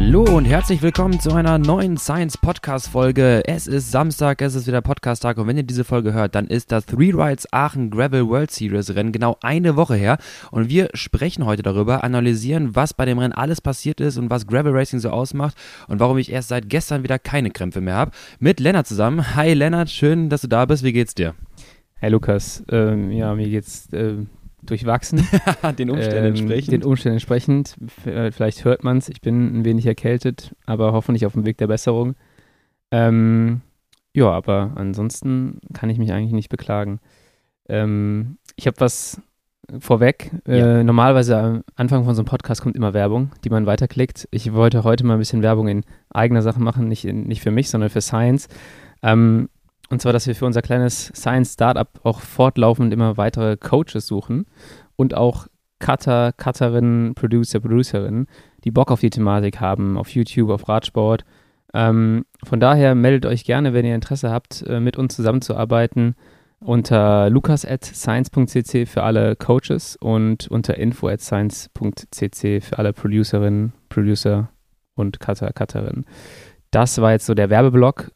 Hallo und herzlich willkommen zu einer neuen Science Podcast Folge. Es ist Samstag, es ist wieder Podcast Tag und wenn ihr diese Folge hört, dann ist das Three Rides Aachen Gravel World Series Rennen genau eine Woche her und wir sprechen heute darüber, analysieren, was bei dem Rennen alles passiert ist und was Gravel Racing so ausmacht und warum ich erst seit gestern wieder keine Krämpfe mehr habe. Mit Lennart zusammen. Hi Lennart, schön, dass du da bist. Wie geht's dir? Hey Lukas, ähm, ja, mir geht's äh, durchwachsen. den Umständen Ähm, entsprechend. Den Umständen entsprechend. Äh, Vielleicht hört man es. Ich bin ein wenig erkältet, aber hoffentlich auf dem Weg der Besserung. Ähm, ja, aber ansonsten kann ich mich eigentlich nicht beklagen. Ähm, ich habe was vorweg. Äh, Ja. Normalerweise am Anfang von so einem Podcast kommt immer Werbung, die man weiterklickt. Ich wollte heute mal ein bisschen Werbung in eigener Sache machen, nicht, in, nicht für mich, sondern für Science. Ähm, und zwar, dass wir für unser kleines Science-Startup auch fortlaufend immer weitere Coaches suchen und auch Cutter, Cutterinnen, Producer, Producerinnen, die Bock auf die Thematik haben, auf YouTube, auf Radsport. Ähm, von daher meldet euch gerne, wenn ihr Interesse habt, äh, mit uns zusammenzuarbeiten unter lukas.science.cc für alle Coaches und unter info.science.cc für alle Producerinnen, Producer und Cutter, Cutterinnen. Das war jetzt so der Werbeblock.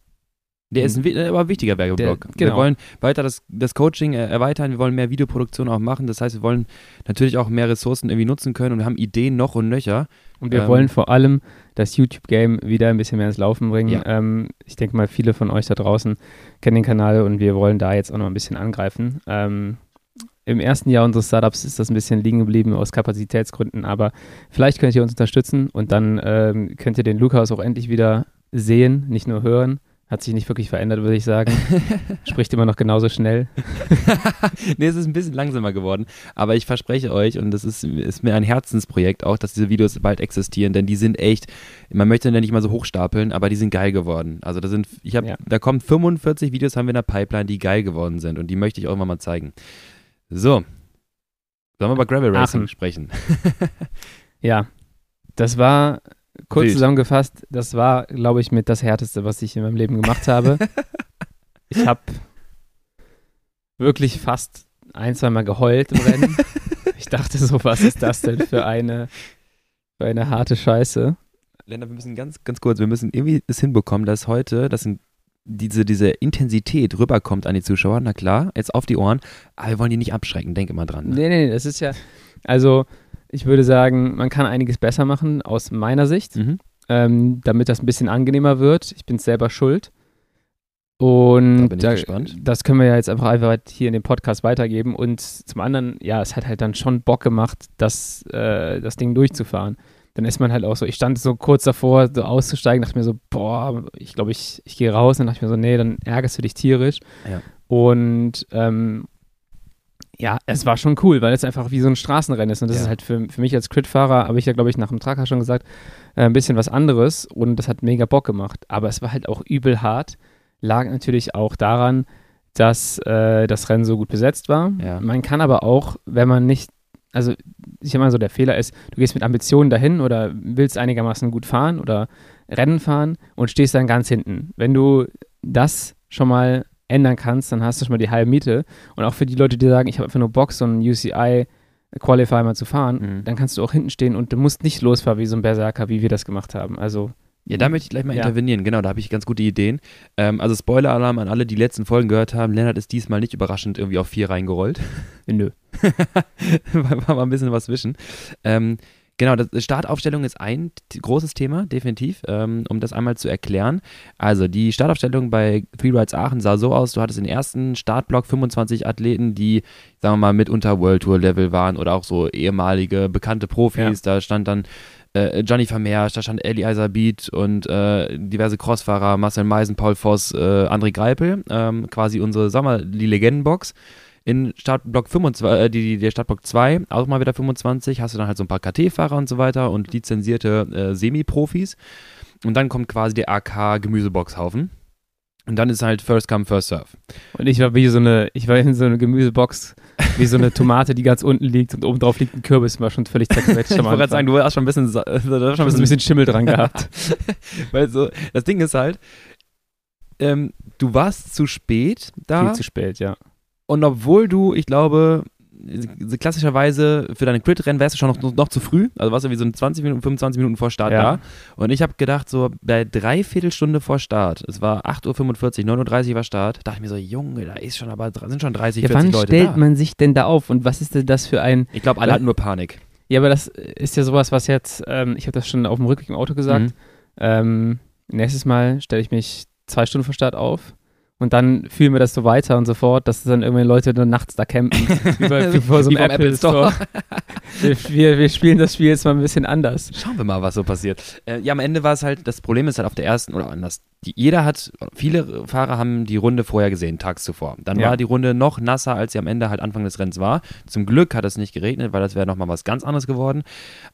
Der ist ein wi- aber wichtiger Werbeblock. Der- Wir genau. wollen weiter das, das Coaching äh, erweitern, wir wollen mehr Videoproduktion auch machen. Das heißt, wir wollen natürlich auch mehr Ressourcen irgendwie nutzen können und wir haben Ideen noch und nöcher. Und wir Ähm, wollen vor allem das YouTube-Game wieder ein bisschen mehr ins Laufen bringen. Ja. Ähm, ich denke mal, viele von euch da draußen kennen den Kanal und wir wollen da jetzt auch noch ein bisschen angreifen. Ähm, Im ersten Jahr unseres Startups ist das ein bisschen liegen geblieben aus Kapazitätsgründen, aber vielleicht könnt ihr uns unterstützen und dann ähm, könnt ihr den Lukas auch endlich wieder sehen, nicht nur hören. Hat sich nicht wirklich verändert, würde ich sagen. Spricht immer noch genauso schnell. nee, es ist ein bisschen langsamer geworden, aber ich verspreche euch, und das ist, ist mir ein Herzensprojekt auch, dass diese Videos bald existieren, denn die sind echt, man möchte ja nicht mal so hochstapeln, aber die sind geil geworden. Also da sind, ich habe, Ja. da kommen 45 Videos haben wir in der Pipeline, die geil geworden sind und die möchte ich auch immer mal zeigen. So. Sollen wir über Gravel Racing Aachen. sprechen? Ja, das war kurz Wild. zusammengefasst, das war, glaube ich, mit das Härteste, was ich in meinem Leben gemacht habe. ich habe wirklich fast ein, zwei Mal geheult im Rennen. ich dachte so, was ist das denn für eine, für eine harte Scheiße? Lennart, wir müssen ganz, ganz kurz, wir müssen irgendwie es hinbekommen, dass heute, dass ein, diese, diese Intensität rüberkommt an die Zuschauer. Na klar, jetzt auf die Ohren, aber wir wollen die nicht abschrecken, denk immer dran. Ne? Nee, nee, das ist ja, also ich würde sagen, man kann einiges besser machen aus meiner Sicht. Mhm. ähm, damit das ein bisschen angenehmer wird. Ich bin selber schuld. Da Und ich gespannt. das können wir ja jetzt einfach, einfach hier in dem Podcast weitergeben. Und zum anderen, ja, es hat halt dann schon Bock gemacht, das, äh, das Ding durchzufahren. Dann ist man halt auch so, ich stand so kurz davor, so auszusteigen, dachte mir so, boah, ich glaube, ich, ich gehe raus. Dann dachte ich mir so, nee, dann ärgerst du dich tierisch. Ja. Und ähm, ja, es war schon cool, weil es einfach wie so ein Straßenrennen ist. Und das Ja. ist halt für, für mich als Crit-Fahrer, habe ich ja, glaube ich, nach dem Tracker schon gesagt, äh, ein bisschen was anderes. Und das hat mega Bock gemacht. Aber es war halt auch übel hart. Lag natürlich auch daran, dass äh, das Rennen so gut besetzt war. Ja. Man kann aber auch, wenn man nicht, also ich mal so, der Fehler ist, du gehst mit Ambitionen dahin oder willst einigermaßen gut fahren oder Rennen fahren und stehst dann ganz hinten. Wenn du das schon mal ändern kannst, dann hast du schon mal die halbe Miete. Und auch für die Leute, die sagen, ich habe einfach nur Bock, so einen UCI Qualifier mal zu fahren, Mhm. dann kannst du auch hinten stehen und du musst nicht losfahren wie so ein Berserker, wie wir das gemacht haben. Also Ja, da möchte ich gleich mal Ja. intervenieren. Genau, da habe ich ganz gute Ideen. Ähm, also Spoiler-Alarm an alle, die die letzten Folgen gehört haben. Lennart ist diesmal nicht überraschend irgendwie auf vier reingerollt. nö. war, war mal ein bisschen was zwischen. Ähm, genau, das Startaufstellung ist ein großes Thema, definitiv, ähm, um das einmal zu erklären. Also die Startaufstellung bei Three Rides Aachen sah so aus, du hattest den ersten Startblock 25 Athleten, die, sagen wir mal, mitunter World Tour Level waren oder auch so ehemalige, bekannte Profis. Da stand dann äh, Johnny Vermeersch, da stand Eli Beat und äh, diverse Crossfahrer, Marcel Meisen, Paul Voss, äh, André Greipel, ähm, quasi unsere, sagen wir mal, die Legendenbox. In Startblock 25, äh, die, der Startblock 2, auch mal wieder 25, hast du dann halt so ein paar KT-Fahrer und so weiter und lizenzierte äh, Semi-Profis. Und dann kommt quasi der AK-Gemüseboxhaufen. Und dann ist halt First Come, First Serve. Und ich war wie so eine, ich war in so eine Gemüsebox, wie so eine Tomate, die ganz unten liegt und oben drauf liegt ein Kürbis, war schon völlig zerquetscht. Ich wollte gerade sagen, du hast schon ein bisschen, sa- du hast schon ein so ein bisschen bisschen Schimmel dran gehabt. Weil so, das Ding ist halt, ähm, du warst zu spät da Viel zu spät, ja. Und obwohl du, ich glaube, klassischerweise für deine Crit-Rennen wärst du schon noch, noch zu früh. Also warst du wie so 20 Minuten, 25 Minuten vor Start ja. da. Und ich habe gedacht, so bei dreiviertel Stunde vor Start, es war 8.45 Uhr, 9.30 Uhr war Start, dachte ich mir so, Junge, da ist schon aber, sind schon 30, ja, 40 wann Leute stellt da. man sich denn da auf und was ist denn das für ein... Ich glaube, alle hatten nur Panik. Ja, aber das ist ja sowas, was jetzt, ähm, ich habe das schon auf dem Rückweg im Auto gesagt, mhm. ähm, nächstes Mal stelle ich mich zwei Stunden vor Start auf und dann fühlen wir das so weiter und so fort, dass dann irgendwelche Leute dann nachts da campen. wie vor so einem Apple, Apple, Store. wir, wir, wir, spielen das Spiel jetzt mal ein bisschen anders. Schauen wir mal, was so passiert. Äh, ja, am Ende war es halt, das Problem ist halt auf der ersten, oder anders, die, jeder hat, viele Fahrer haben die Runde vorher gesehen, tags zuvor. Dann ja. war die Runde noch nasser, als sie am Ende halt Anfang des Rennens war. Zum Glück hat es nicht geregnet, weil das wäre nochmal was ganz anderes geworden.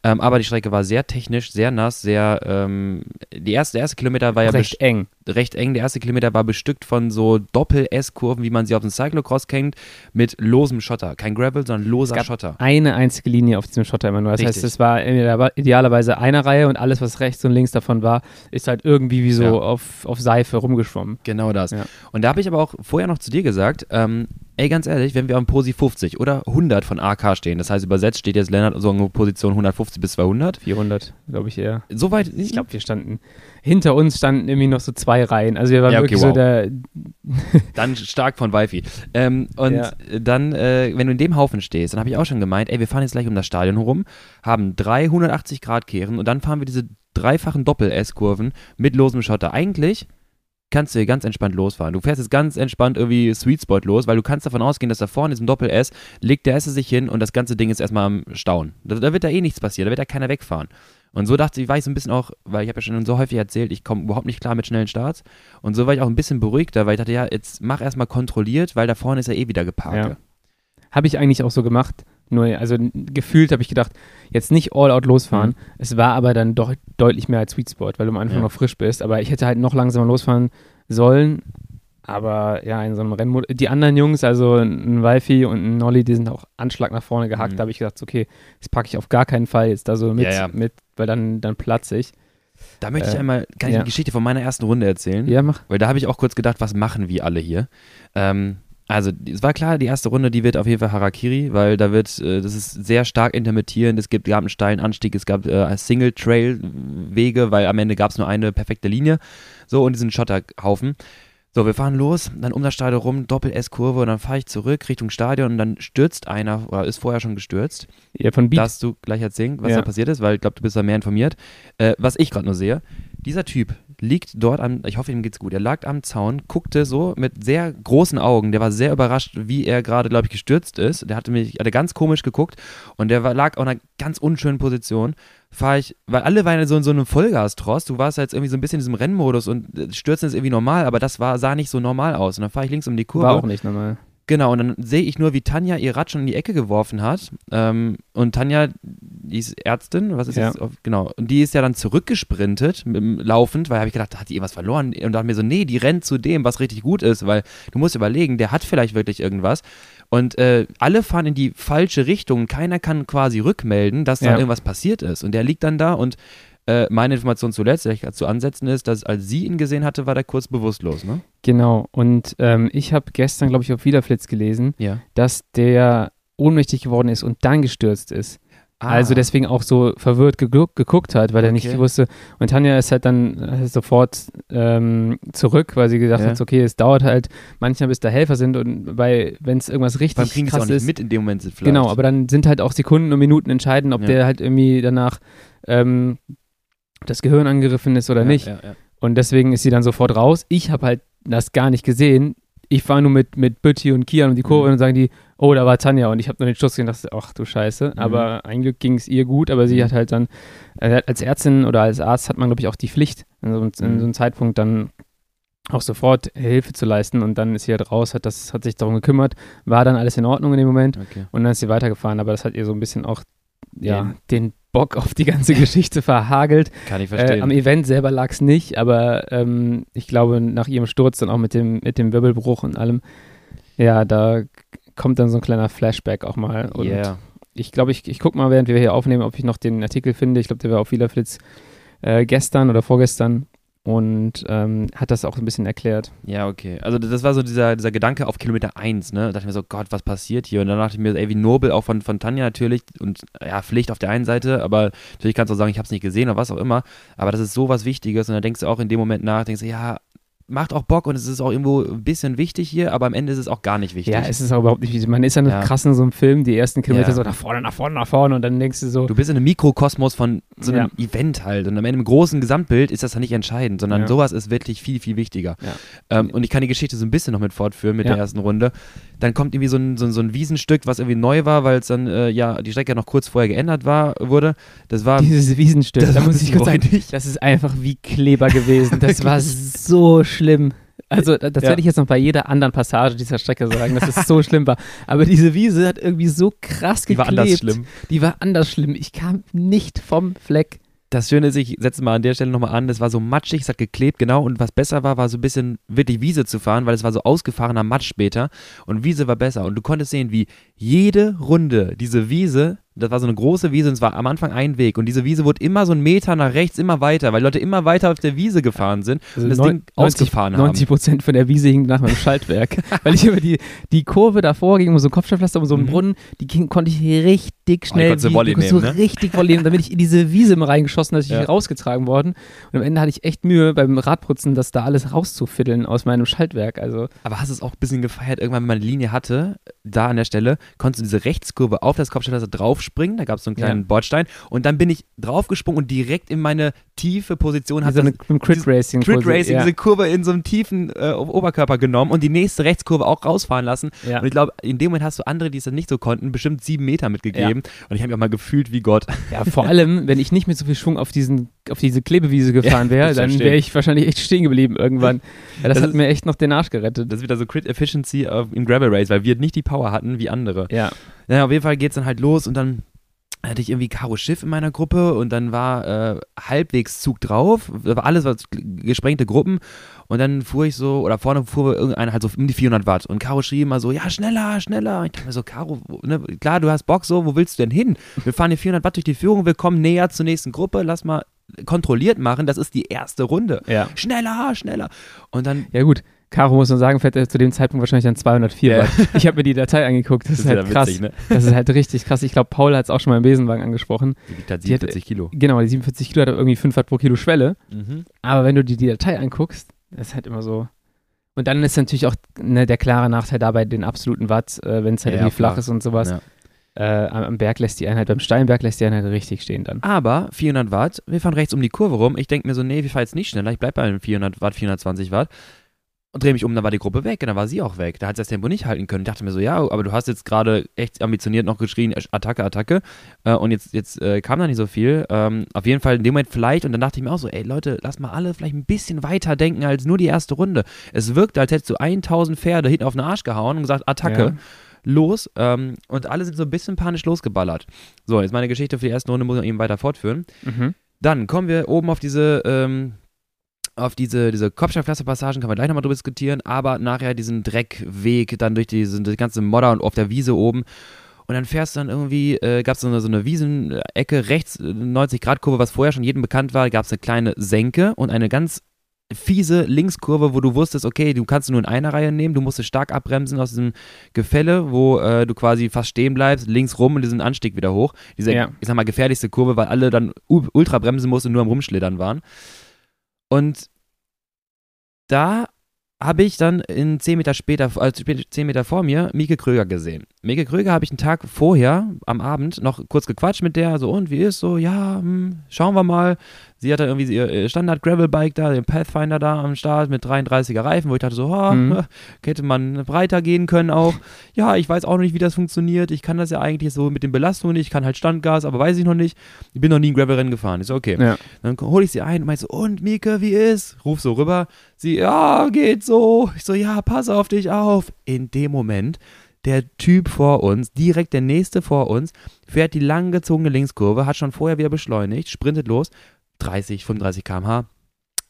Ähm, aber die Strecke war sehr technisch, sehr nass, sehr, ähm, die erste, der erste Kilometer war ja recht eng. Recht eng. Der erste Kilometer war bestückt von so Doppel-S-Kurven, wie man sie auf dem Cyclocross kennt, mit losem Schotter. Kein Gravel, sondern loser es gab Schotter. Eine einzige Linie auf diesem Schotter immer nur. Das Richtig. heißt, es war idealerweise eine Reihe und alles, was rechts und links davon war, ist halt irgendwie wie so ja. auf auf, Seife rumgeschwommen. Genau das. Ja. Und da habe ich aber auch vorher noch zu dir gesagt, ähm, ey, ganz ehrlich, wenn wir am Posi 50 oder 100 von AK stehen, das heißt übersetzt steht jetzt Lennart so in Position 150 bis 200. 400, glaube ich eher. Soweit? Ich glaube, wir standen, hinter uns standen irgendwie noch so zwei Reihen. Also wir waren ja, okay, wirklich wow. so der... dann stark von Wifi. Ähm, und ja. dann, äh, wenn du in dem Haufen stehst, dann habe ich auch schon gemeint, ey, wir fahren jetzt gleich um das Stadion herum, haben 380 Grad Kehren und dann fahren wir diese dreifachen Doppel-S-Kurven mit losem Schotter. Eigentlich kannst du hier ganz entspannt losfahren. Du fährst jetzt ganz entspannt irgendwie Sweet Spot los, weil du kannst davon ausgehen, dass da vorne in diesem Doppel-S legt der S sich hin und das ganze Ding ist erstmal am Stauen. Da, da, wird da eh nichts passieren, da wird da keiner wegfahren. Und so dachte ich, war ich so ein bisschen auch, weil ich habe ja schon so häufig erzählt, ich komme überhaupt nicht klar mit schnellen Starts. Und so war ich auch ein bisschen beruhigter, weil ich dachte, ja, jetzt mach erstmal kontrolliert, weil da vorne ist ja eh wieder geparkt. Ja. Habe ich eigentlich auch so gemacht. Nur, also gefühlt habe ich gedacht, jetzt nicht all out losfahren. Mhm. Es war aber dann doch deutlich mehr als Sweet Spot, weil du am Anfang ja. noch frisch bist. Aber ich hätte halt noch langsamer losfahren sollen. Aber ja, in so einem Rennmodus. Die anderen Jungs, also ein Walfi und ein Nolly, die sind auch Anschlag nach vorne gehackt. Mhm. Da habe ich gedacht, okay, das packe ich auf gar keinen Fall jetzt da so mit, ja, ja. mit weil dann, dann platze ich. Da möchte ich äh, einmal, kann ich eine Geschichte von meiner ersten Runde erzählen? Ja, mach. Weil da habe ich auch kurz gedacht, was machen wir alle hier? Ähm, also, es war klar, die erste Runde, die wird auf jeden Fall Harakiri, weil da wird, äh, das ist sehr stark intermittierend. Es gibt, gab einen steilen Anstieg, es gab äh, Single-Trail-Wege, weil am Ende gab es nur eine perfekte Linie. So, und diesen Schotterhaufen. So, wir fahren los, dann um das Stadion rum, Doppel-S-Kurve und dann fahre ich zurück Richtung Stadion und dann stürzt einer, oder ist vorher schon gestürzt. Ja, von Beat. Darfst du gleich erzählen, was ja. da passiert ist, weil ich glaube, du bist da mehr informiert. Äh, was ich gerade nur sehe, dieser Typ liegt dort am, ich hoffe, ihm geht's gut. Er lag am Zaun, guckte so mit sehr großen Augen. Der war sehr überrascht, wie er gerade, glaube ich, gestürzt ist. Der hatte mich, hatte ganz komisch geguckt und der war, lag auf einer ganz unschönen Position. Fahre ich, weil alle waren so in so einem Vollgastross. Du warst jetzt irgendwie so ein bisschen in diesem Rennmodus und äh, stürzen ist irgendwie normal, aber das war, sah nicht so normal aus. Und dann fahre ich links um die Kurve. War auch nicht normal. Genau, und dann sehe ich nur, wie Tanja ihr Rad schon in die Ecke geworfen hat. Ähm, und Tanja, die ist Ärztin, was ist ja. jetzt? Genau. Und die ist ja dann zurückgesprintet, laufend, weil habe ich gedacht, hat die irgendwas verloren? Und dachte mir so, nee, die rennt zu dem, was richtig gut ist, weil du musst überlegen, der hat vielleicht wirklich irgendwas. Und äh, alle fahren in die falsche Richtung. Keiner kann quasi rückmelden, dass ja. da irgendwas passiert ist. Und der liegt dann da und äh, meine Information zuletzt, die ich zu ansetzen ist, dass als sie ihn gesehen hatte, war der kurz bewusstlos, ne? Genau. Und ähm, ich habe gestern, glaube ich, auf Wiederflitz gelesen, ja. dass der ohnmächtig geworden ist und dann gestürzt ist. Ah. Also deswegen auch so verwirrt geguckt, geguckt hat, weil okay. er nicht wusste. Und Tanja ist halt dann äh, sofort ähm, zurück, weil sie gesagt ja. hat, okay, es dauert halt manchmal, bis da Helfer sind und weil, wenn es irgendwas richtig Beim kriegen krass auch nicht ist, mit in dem Moment vielleicht. Genau, aber dann sind halt auch Sekunden und Minuten entscheidend, ob ja. der halt irgendwie danach ähm, das Gehirn angegriffen ist oder ja, nicht. Ja, ja. Und deswegen ist sie dann sofort raus. Ich habe halt das gar nicht gesehen. Ich fahre nur mit, mit Bütti und Kian und die Kurve mhm. und sagen die, oh, da war Tanja. Und ich habe nur den Schuss gesehen und dachte, ach du Scheiße. Mhm. Aber ein Glück ging es ihr gut, aber sie mhm. hat halt dann, äh, als Ärztin oder als Arzt hat man, glaube ich, auch die Pflicht, in so, in so einem mhm. Zeitpunkt dann auch sofort Hilfe zu leisten und dann ist sie halt raus, hat, das, hat sich darum gekümmert, war dann alles in Ordnung in dem Moment okay. und dann ist sie weitergefahren, aber das hat ihr so ein bisschen auch ja, den, Bock auf die ganze Geschichte verhagelt. Kann ich verstehen. Äh, am Event selber lag es nicht, aber ähm, ich glaube, nach ihrem Sturz und auch mit dem, mit dem Wirbelbruch und allem, ja, da kommt dann so ein kleiner Flashback auch mal. Und yeah. ich glaube, ich, ich gucke mal, während wir hier aufnehmen, ob ich noch den Artikel finde. Ich glaube, der war auf Wielerflitz äh, gestern oder vorgestern. Und ähm, hat das auch ein bisschen erklärt. Ja, okay. Also das war so dieser, dieser Gedanke auf Kilometer 1, ne? Da dachte ich mir so, Gott, was passiert hier? Und dann dachte ich mir, ey, wie nobel auch von, von Tanja natürlich und ja, Pflicht auf der einen Seite, aber natürlich kannst du auch sagen, ich habe es nicht gesehen oder was auch immer, aber das ist so was Wichtiges und dann denkst du auch in dem Moment nach, denkst du, ja, macht auch Bock und es ist auch irgendwo ein bisschen wichtig hier, aber am Ende ist es auch gar nicht wichtig. Ja, es ist auch überhaupt nicht wichtig. Man ist ja, ja. krass in so einem Film, die ersten Kilometer ja. so nach vorne, nach vorne, nach vorne und dann denkst du so. Du bist in einem Mikrokosmos von so einem ja. Event halt und am Ende im großen Gesamtbild ist das ja nicht entscheidend, sondern sowas ist wirklich viel, viel wichtiger. Ähm, und ich kann die Geschichte so ein bisschen noch mit fortführen mit der ersten Runde. Dann kommt irgendwie so ein, so, so ein Wiesenstück, was irgendwie neu war, weil es dann, äh, ja, die Strecke noch kurz vorher geändert war, wurde. Das war. Dieses Wiesenstück, da muss ich kurz sagen, das ist einfach wie Kleber gewesen. Das war so schlimm. Also das ja. werde ich jetzt noch bei jeder anderen Passage dieser Strecke sagen, dass es so schlimm war. Aber diese Wiese hat irgendwie so krass geklebt. Die war anders schlimm. Die war anders schlimm. Ich kam nicht vom Fleck. Das Schöne ist, ich setze mal an der Stelle nochmal an, das war so matschig, es hat geklebt, genau. Und was besser war, war so ein bisschen wirklich Wiese zu fahren, weil es war so ausgefahrener Matsch später. Und Wiese war besser. Und du konntest sehen, wie jede Runde diese Wiese das war so eine große Wiese und es war am Anfang ein Weg. Und diese Wiese wurde immer so einen Meter nach rechts, immer weiter, weil Leute immer weiter auf der Wiese gefahren sind also und das 90, Ding ausgefahren 90 haben. 90 Prozent von der Wiese hing nach meinem Schaltwerk. weil ich über die, die Kurve davor ging, um so ein Kopfsteinpflaster, um so einen mhm. Brunnen, die ging, konnte ich richtig schnell, oh, wie, nehmen, so ne? richtig Volley nehmen. Dann bin ich in diese Wiese immer reingeschossen, dass ich ja. rausgetragen worden. Und am Ende hatte ich echt Mühe beim Radputzen, das da alles rauszufiddeln aus meinem Schaltwerk. Also. Aber hast du es auch ein bisschen gefeiert, irgendwann, wenn man eine Linie hatte, da an der Stelle, konntest du diese Rechtskurve auf das Kopfsteinpflaster draufspringen, da gab es so einen kleinen ja. Bordstein. Und dann bin ich draufgesprungen und direkt in meine tiefe Position hat so eine Crit Racing, Crit Racing ja. diese Kurve in so einem tiefen äh, Oberkörper genommen und die nächste Rechtskurve auch rausfahren lassen. Ja. Und ich glaube, in dem Moment hast du andere, die es dann nicht so konnten, bestimmt sieben Meter mitgegeben. Und ich habe mich auch mal gefühlt wie Gott. Ja, vor allem, wenn ich nicht mit so viel Schwung auf diesen auf diese Klebewiese gefahren wäre, dann wäre ich wahrscheinlich echt stehen geblieben irgendwann. Ja, das, das, hat ist, mir echt noch den Arsch gerettet. Das ist wieder so Crit Efficiency in Gravel Race, weil wir nicht die Power hatten wie andere. Ja. Naja, auf jeden Fall geht es dann halt los und dann hatte ich irgendwie Caro Schiff in meiner Gruppe und dann war äh, halbwegs Zug drauf, war alles was gesprengte Gruppen und dann fuhr ich so, oder vorne fuhr irgendeiner halt so um die 400 Watt und Caro schrie immer so, ja schneller, schneller. Ich dachte mir so, Caro, ne, klar, du hast Bock so, wo willst du denn hin? Wir fahren hier 400 Watt durch die Führung, wir kommen näher zur nächsten Gruppe, lass mal kontrolliert machen, das ist die erste Runde. Ja. Schneller, schneller. Und dann... Ja gut, Caro muss man sagen, fährt er zu dem Zeitpunkt wahrscheinlich dann 204 ja. Watt. Ich habe mir die Datei angeguckt, das, das ist, halt krass. Witzig, ne? Das ist halt richtig krass. Ich glaube, Paul hat es auch schon mal im Besenwagen angesprochen. Die wiegt halt 47 die Kilo. Genau, die 47 Kilo hat irgendwie 5 Watt pro Kilo Schwelle. Mhm. Aber wenn du dir die Datei anguckst, das ist halt immer so. Und dann ist natürlich auch ne, der klare Nachteil dabei den absoluten Watt, äh, wenn es halt ja, irgendwie flach ist und sowas. Ja. Äh, am Berg lässt die Einheit, beim Steinberg lässt die Einheit richtig stehen dann. Aber 400 Watt, wir fahren rechts um die Kurve rum. Ich denke mir so, nee, wir fahren jetzt nicht schneller, ich bleibe bei 400 Watt, 420 Watt und drehe mich um, dann war die Gruppe weg und dann war sie auch weg. Da hat sie das Tempo nicht halten können. Ich dachte mir so, ja, aber du hast jetzt gerade echt ambitioniert noch geschrien, Attacke, Attacke. Äh, und jetzt, jetzt äh, kam da nicht so viel. Ähm, auf jeden Fall in dem Moment vielleicht. Und dann dachte ich mir auch so, ey Leute, lass mal alle vielleicht ein bisschen weiter denken als nur die erste Runde. Es wirkt, als hättest du 1000 Pferde hinten auf den Arsch gehauen und gesagt, Attacke. Ja. Los ähm, und alle sind so ein bisschen panisch losgeballert. So, jetzt meine Geschichte für die erste Runde muss ich eben weiter fortführen. Mhm. Dann kommen wir oben auf diese ähm, auf diese, diese Kopfsteinpflasterpassagen kann man gleich nochmal drüber diskutieren, aber nachher diesen Dreckweg dann durch diese, die ganze Modder und auf der Wiese oben. Und dann fährst du dann irgendwie, äh, gab es so eine, so eine Wiesenecke, rechts 90-Grad-Kurve, was vorher schon jedem bekannt war, gab es eine kleine Senke und eine ganz fiese Linkskurve, wo du wusstest, okay, du kannst nur in einer Reihe nehmen, du musstest stark abbremsen aus diesem Gefälle, wo äh, du quasi fast stehen bleibst, links rum und diesen Anstieg wieder hoch. Diese, ja. ich sag mal, gefährlichste Kurve, weil alle dann ultra bremsen mussten und nur am Rumschlittern waren. Und da habe ich dann in 10 Meter später, also 10 Meter vor mir, Mieke Kröger gesehen. Mieke Kröger habe ich einen Tag vorher, am Abend, noch kurz gequatscht mit der, so und wie ist so, ja, hm, schauen wir mal. Sie hatte irgendwie ihr Standard Gravelbike da, den Pathfinder da am Start mit 33er Reifen, wo ich dachte so, oh, mhm. hätte man breiter gehen können auch. Ja, ich weiß auch noch nicht, wie das funktioniert. Ich kann das ja eigentlich so mit den Belastungen nicht. Ich kann halt Standgas, aber weiß ich noch nicht. Ich bin noch nie ein Gravelrennen gefahren. Ich so, okay. Ja. Dann hole ich sie ein und meinte so, und Mieke, wie ist? Ruf so rüber. Sie, ja, geht so. Ich so, ja, pass auf dich auf. In dem Moment der Typ vor uns, direkt der nächste vor uns, fährt die langgezogene Linkskurve, hat schon vorher wieder beschleunigt, sprintet los, 30, 35 km/h,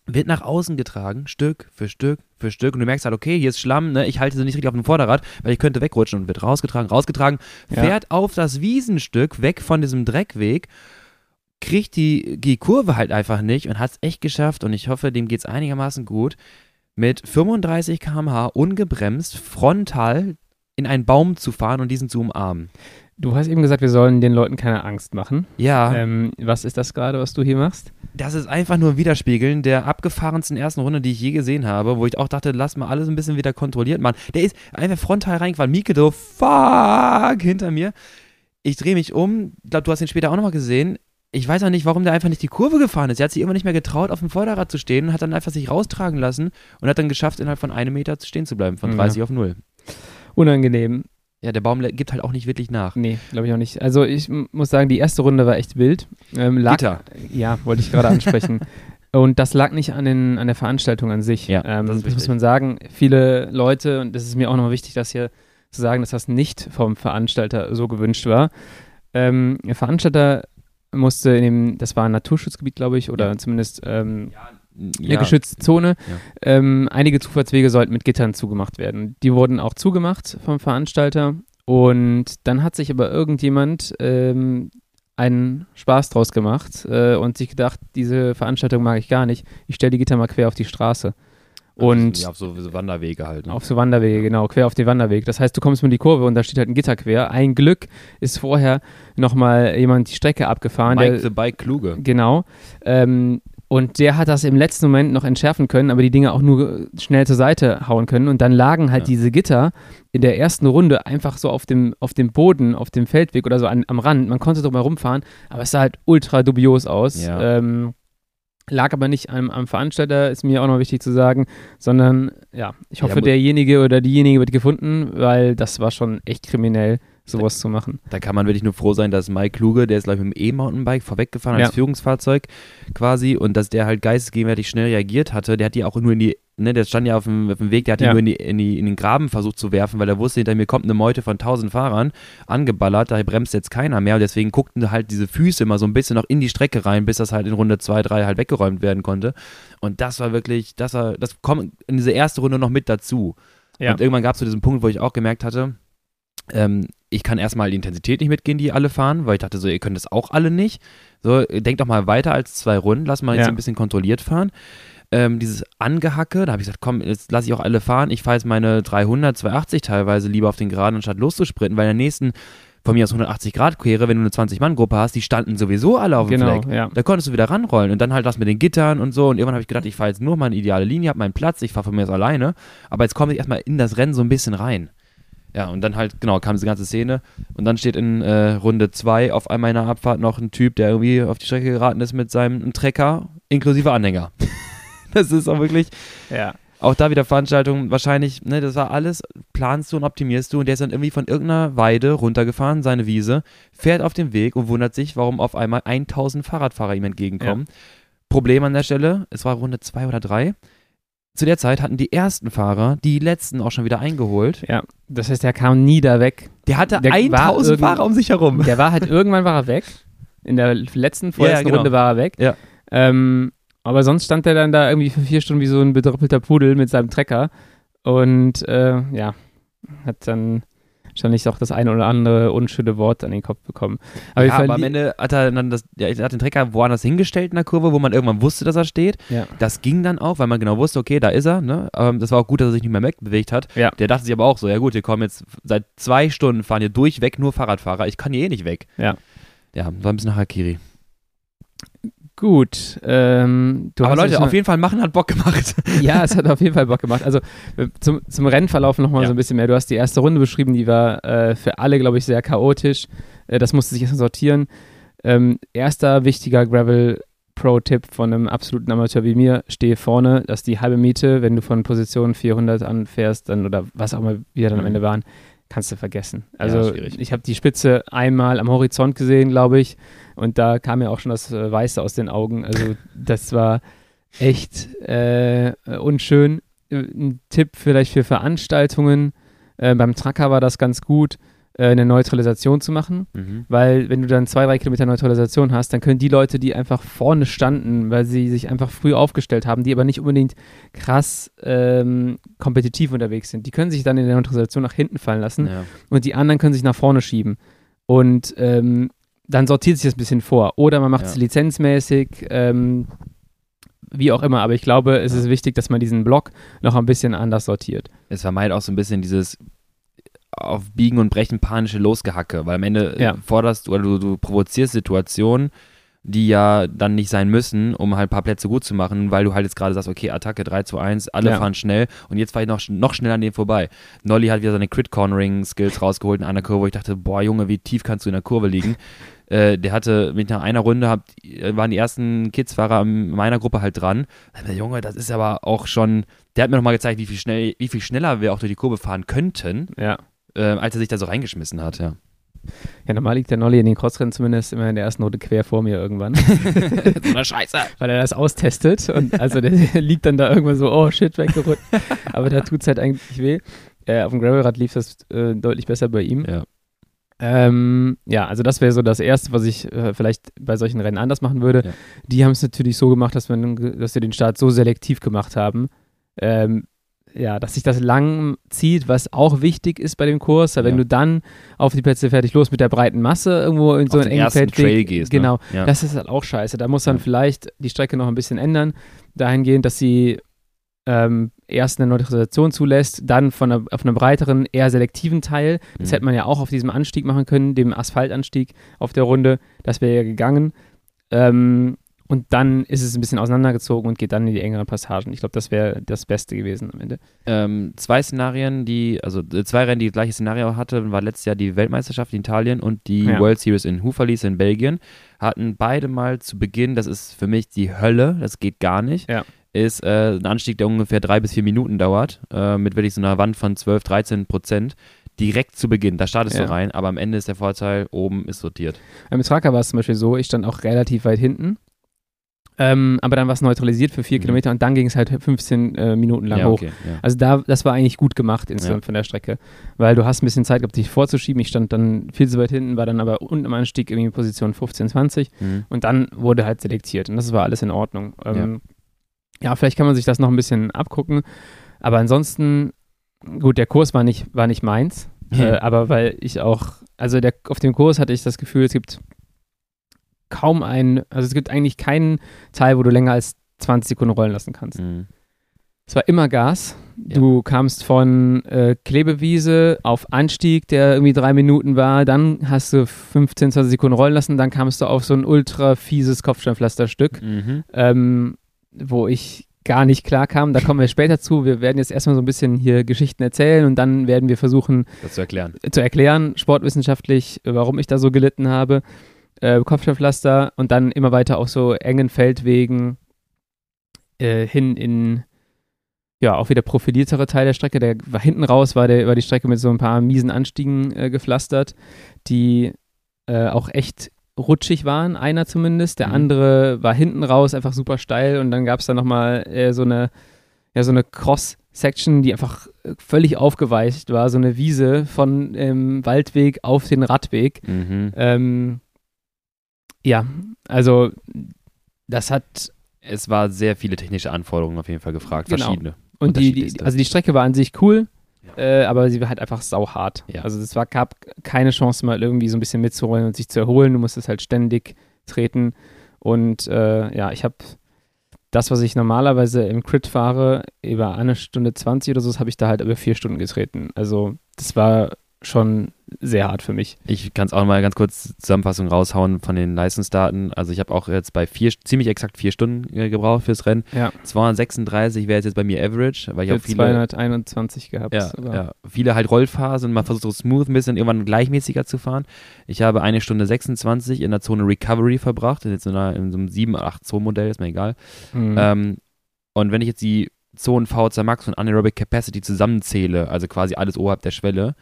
wird nach außen getragen, Stück für Stück für Stück. Und du merkst halt, okay, hier ist Schlamm, ne? ich halte sie nicht richtig auf dem Vorderrad, weil ich könnte wegrutschen und wird rausgetragen, rausgetragen, fährt ja. auf das Wiesenstück weg von diesem Dreckweg kriegt die, die Kurve halt einfach nicht und hat es echt geschafft und ich hoffe, dem geht es einigermaßen gut, mit 35 km/h ungebremst frontal in einen Baum zu fahren und diesen zu umarmen. Du hast eben gesagt, wir sollen den Leuten keine Angst machen. Ja. Ähm, was ist das gerade, was du hier machst? Das ist einfach nur ein Widerspiegeln der abgefahrensten ersten Runde, die ich je gesehen habe, wo ich auch dachte, lass mal alles ein bisschen wieder kontrolliert machen. Der ist einfach frontal reingefahren. Mieke so, fuck, hinter mir. Ich drehe mich um. Ich glaube, du hast ihn später auch nochmal gesehen. Ich weiß auch nicht, warum der einfach nicht die Kurve gefahren ist. Er hat sich immer nicht mehr getraut, auf dem Vorderrad zu stehen und hat dann einfach sich raustragen lassen und hat dann geschafft, innerhalb von einem Meter stehen zu bleiben, von 30 Ja. auf 0. Unangenehm. Ja, der Baum gibt halt auch nicht wirklich nach. Nee, glaube ich auch nicht. Also ich muss sagen, die erste Runde war echt wild. Ähm, lag, Gitter. Ja, wollte ich gerade ansprechen. Und das lag nicht an, den, an der Veranstaltung an sich. Ja, ähm, das das muss man sagen. Viele Leute, und das ist mir auch nochmal wichtig, das hier zu sagen, dass das nicht vom Veranstalter so gewünscht war. Ähm, der Veranstalter musste in dem, das war ein Naturschutzgebiet, glaube ich, oder Ja. zumindest ähm, eine Ja, geschützte Zone. Ja. Ähm, einige Zufahrtswege sollten mit Gittern zugemacht werden. Die wurden auch zugemacht vom Veranstalter. Und dann hat sich aber irgendjemand ähm, einen Spaß draus gemacht äh, und sich gedacht, diese Veranstaltung mag ich gar nicht. Ich stelle die Gitter mal quer auf die Straße. Und ja, auf so, so Wanderwege halt. Ne? auf so Wanderwege, genau, quer auf den Wanderweg. Das heißt, du kommst mit die Kurve und da steht halt ein Gitter quer. Ein Glück ist vorher nochmal jemand die Strecke abgefahren. Mike der, the Bike Kluge. Genau. Ähm, und der hat das im letzten Moment noch entschärfen können, aber die Dinge auch nur schnell zur Seite hauen können. Und dann lagen halt Ja. diese Gitter in der ersten Runde einfach so auf dem, auf dem Boden, auf dem Feldweg oder so an, am Rand. Man konnte drum herumfahren, aber es sah halt ultra dubios aus. Ja. Ähm, lag aber nicht am, am Veranstalter, ist mir auch noch wichtig zu sagen, sondern ja, ich Ja, hoffe, mu- derjenige oder diejenige wird gefunden, weil das war schon echt kriminell, sowas zu machen. Da kann man wirklich nur froh sein, dass Mike Kluge, der ist glaube ich mit dem E-Mountainbike vorweggefahren als Ja. Führungsfahrzeug quasi und dass der halt geistesgegenwärtig schnell reagiert hatte. Der hat die auch nur in die, ne, der stand ja auf dem, auf dem Weg, der hat die Ja. nur in, die, in, die, in den Graben versucht zu werfen, weil er wusste, hinter mir kommt eine Meute von 1000 Fahrern, angeballert, da bremst jetzt keiner mehr und deswegen guckten halt diese Füße immer so ein bisschen noch in die Strecke rein, bis das halt in Runde 2, 3 halt weggeräumt werden konnte. Und das war wirklich, das war, das kommt in diese erste Runde noch mit dazu. Ja. Und irgendwann gab es so diesen Punkt, wo ich auch gemerkt hatte, ähm, ich kann erstmal die Intensität nicht mitgehen, die alle fahren, weil ich dachte so, ihr könnt das auch alle nicht. So, denkt doch mal weiter als zwei Runden, lass mal jetzt Ja. ein bisschen kontrolliert fahren. Ähm, dieses Angehacke, da habe ich gesagt, komm, jetzt lasse ich auch alle fahren. Ich fahre jetzt meine 300, 280 teilweise lieber auf den Geraden, anstatt loszusprinten, weil in der nächsten, von mir aus 180 Grad Quere, wenn du eine 20-Mann-Gruppe hast, die standen sowieso alle auf dem Genau, Fleck. ja. Da konntest du wieder ranrollen und dann halt das mit den Gittern und so. Und irgendwann habe ich gedacht, ich fahre jetzt nur meine ideale Linie, habe meinen Platz, ich fahre von mir aus alleine. Aber jetzt komme ich erstmal in das Rennen so ein bisschen rein. Ja, und dann halt, genau, kam diese ganze Szene. Und dann steht in äh, Runde 2 auf einmal in der Abfahrt noch ein Typ, der irgendwie auf die Strecke geraten ist mit seinem Trecker inklusive Anhänger. das ist auch wirklich, Ja. auch da wieder Veranstaltung, wahrscheinlich, ne, das war alles, planst du und optimierst du und der ist dann irgendwie von irgendeiner Weide runtergefahren, seine Wiese, fährt auf den Weg und wundert sich, warum auf einmal 1000 Fahrradfahrer ihm entgegenkommen. Problem an der Stelle, es war Runde 2 oder 3. Zu der Zeit hatten die ersten Fahrer die letzten auch schon wieder eingeholt. Ja, das heißt, der kam nie da weg. Der hatte Der war 1000 irgend- Fahrer um sich herum. Der war halt irgendwann war er weg. In der letzten, vorletzten genau. Runde war er weg. Ja. Ähm, aber sonst stand er dann da irgendwie für vier Stunden wie so ein bedrüppelter Pudel mit seinem Trecker. Und äh, ja, hat dann wahrscheinlich auch das eine oder andere unschöne Wort an den Kopf bekommen. Aber ja, wir aber am Ende hat er dann das, ja, er hat den Trecker woanders hingestellt in der Kurve, wo man irgendwann wusste, dass er steht. Ja. Das ging dann auch, weil man genau wusste, okay, da ist er. Ne? Ähm, das war auch gut, dass er sich nicht mehr wegbewegt hat. Ja. Der dachte sich aber auch so, ja gut, hier kommen jetzt seit zwei Stunden fahren hier durchweg nur Fahrradfahrer. Ich kann hier eh nicht weg. Ja. Ja, war ein bisschen Harakiri. Gut. Ähm, du aber hast Leute, auf jeden Fall machen hat Bock gemacht. Ja, es hat auf jeden Fall Bock gemacht. Also äh, zum, zum Rennverlauf nochmal Ja. so ein bisschen mehr. Du hast die erste Runde beschrieben, die war äh, für alle, glaube ich, sehr chaotisch. Äh, das musste sich erst sortieren. Ähm, erster wichtiger Gravel Pro-Tipp von einem absoluten Amateur wie mir, stehe vorne, dass die halbe Miete, wenn du von Position 400 anfährst, dann oder was auch immer wir dann am Mhm. Ende waren, kannst du vergessen. Also schwierig. ich habe die Spitze einmal am Horizont gesehen, glaube ich, und da kam mir auch schon das äh, Weiße aus den Augen. Also das war echt äh, unschön. Äh, Ein Tipp vielleicht für Veranstaltungen. Äh, beim Tracker war das ganz gut, eine Neutralisation zu machen. Mhm. Weil wenn du dann zwei, drei Kilometer Neutralisation hast, dann können die Leute, die einfach vorne standen, weil sie sich einfach früh aufgestellt haben, die aber nicht unbedingt krass ähm, kompetitiv unterwegs sind, die können sich dann in der Neutralisation nach hinten fallen lassen Ja. und die anderen können sich nach vorne schieben. Und ähm, dann sortiert sich das ein bisschen vor. Oder man macht Ja. es lizenzmäßig, ähm, wie auch immer. Aber ich glaube, es Ja. ist wichtig, dass man diesen Block noch ein bisschen anders sortiert. Es vermeidet auch so ein bisschen dieses auf Biegen und Brechen panische Losgehacke, weil am Ende äh, Ja. forderst du oder du, du provozierst Situationen, die ja dann nicht sein müssen, um halt ein paar Plätze gut zu machen, weil du halt jetzt gerade sagst, okay, Attacke 3 zu 1, alle Ja. fahren schnell und jetzt fahre ich noch, noch schneller an dem vorbei. Nolly hat wieder seine Crit-Cornering-Skills rausgeholt in einer Kurve, wo ich dachte, boah Junge, wie tief kannst du in der Kurve liegen? äh, der hatte mit nach einer Runde, hab, äh, waren die ersten Kids-Fahrer in meiner Gruppe halt dran. Der Junge, das ist aber auch schon, der hat mir nochmal gezeigt, wie viel, schnell, wie viel schneller wir auch durch die Kurve fahren könnten, Ja. Äh, als er sich da so reingeschmissen hat, ja. Ja, normal liegt der Nolli in den Crossrennen zumindest immer in der ersten Runde quer vor mir irgendwann, so eine Scheiße. weil er das austestet und also der liegt dann da irgendwann so, oh shit, weggerückt. Aber da tut es halt eigentlich nicht weh. Äh, auf dem Gravelrad lief das äh, deutlich besser bei ihm. Ja. Ähm, ja, also das wäre so das Erste, was ich äh, vielleicht bei solchen Rennen anders machen würde. Ja. Die haben es natürlich so gemacht, dass, man, dass sie den Start so selektiv gemacht haben, ähm, ja, dass sich das lang zieht, was auch wichtig ist bei dem Kurs. Wenn Ja. du dann auf die Plätze fertig los mit der breiten Masse irgendwo in so einen engen Feldweg, Trail gehst, ne? genau, Ja. das ist halt auch scheiße. Da muss dann Ja. vielleicht die Strecke noch ein bisschen ändern, dahingehend, dass sie ähm, erst eine Neutralisation zulässt, dann von einer, auf einem breiteren, eher selektiven Teil. Das Mhm. hätte man ja auch auf diesem Anstieg machen können, dem Asphaltanstieg auf der Runde. Das wäre ja gegangen. Ähm, und dann ist es ein bisschen auseinandergezogen und geht dann in die engeren Passagen. Ich glaube, das wäre das Beste gewesen am Ende. ähm, zwei Szenarien, die, also äh, zwei Rennen, die das gleiche Szenario hatte, war letztes Jahr die Weltmeisterschaft in Italien und die Ja. World Series in Houffalize in Belgien. Hatten beide mal zu Beginn, das ist für mich die Hölle, das geht gar nicht. Ja. Ist äh, ein Anstieg, der ungefähr drei bis vier Minuten dauert, äh, mit wirklich so einer Wand von 12, 13 Prozent. Direkt zu Beginn, da startest Ja. du rein, aber am Ende ist der Vorteil, oben ist sortiert. Beim Tracker war es zum Beispiel so, ich stand auch relativ weit hinten. Ähm, aber dann war es neutralisiert für vier Mhm. Kilometer und dann ging es halt 15 äh, Minuten lang ja, hoch. okay. Ja. Also da, das war eigentlich gut gemacht insgesamt Ja. von der Strecke, weil du hast ein bisschen Zeit gehabt, dich vorzuschieben. Ich stand dann viel zu weit hinten, war dann aber unten am Anstieg irgendwie in Position 15, 20 Mhm. und dann wurde halt selektiert und das war alles in Ordnung. Ähm, ja. vielleicht kann man sich das noch ein bisschen abgucken, aber ansonsten, gut, der Kurs war nicht, war nicht meins, äh, aber weil ich auch, also der, auf dem Kurs hatte ich das Gefühl, es gibt kaum einen, also es gibt eigentlich keinen Teil, wo du länger als 20 Sekunden rollen lassen kannst. Mhm. Es war immer Gas. Du kamst von äh, Klebewiese auf Anstieg, der irgendwie drei Minuten war. Dann hast du 15, 20 Sekunden rollen lassen. Dann kamst du auf so ein ultra fieses Kopfsteinpflasterstück, Mhm. ähm, wo ich gar nicht klar kam. Da kommen wir später zu. Wir werden jetzt erstmal so ein bisschen hier Geschichten erzählen und dann werden wir versuchen Das zu erklären. zu erklären, sportwissenschaftlich, warum ich da so gelitten habe. Äh, Kopfsteinpflaster und dann immer weiter auf so engen Feldwegen äh, hin in ja, auch wieder profiliertere Teil der Strecke. Der war hinten raus, war, der, war die Strecke mit so ein paar miesen Anstiegen äh, gepflastert, die äh, auch echt rutschig waren, einer zumindest. Der Mhm. andere war hinten raus, einfach super steil und dann gab es da nochmal äh, so eine, ja, so eine Cross-Section, die einfach äh, völlig aufgeweicht war, so eine Wiese von ähm, Waldweg auf den Radweg. Mhm. Ähm, ja, also das hat Es war sehr viele technische Anforderungen auf jeden Fall gefragt, Genau. verschiedene. Und die, die, also die Strecke war an sich cool, Ja. äh, aber sie war halt einfach sauhart. Ja. Also es war, gab keine Chance mal irgendwie so ein bisschen mitzuholen und sich zu erholen. Du musstest halt ständig treten. Und äh, ja, ich habe das, was ich normalerweise im Crit fahre, über eine Stunde 20 oder so, habe ich da halt über vier Stunden getreten. Also das war schon sehr hart für mich. Ich kann es auch mal ganz kurz Zusammenfassung raushauen von den Leistungsdaten. Also ich habe auch jetzt bei vier, ziemlich exakt vier Stunden äh, gebraucht fürs Rennen. Ja. 236 wäre jetzt, bei mir Average, weil ich auch Ich viele, 221 gehabt. ja, ja, viele halt Rollphasen, man versucht so smooth ein bisschen irgendwann gleichmäßiger zu fahren. Ich habe eine Stunde 26 in der Zone Recovery verbracht, in, jetzt so einer, in so einem 7, 8 Zonen Modell, ist mir egal. Mhm. Ähm, und wenn ich jetzt die Zonen VZ Max und Anaerobic Capacity zusammenzähle, also quasi alles oberhalb der Schwelle,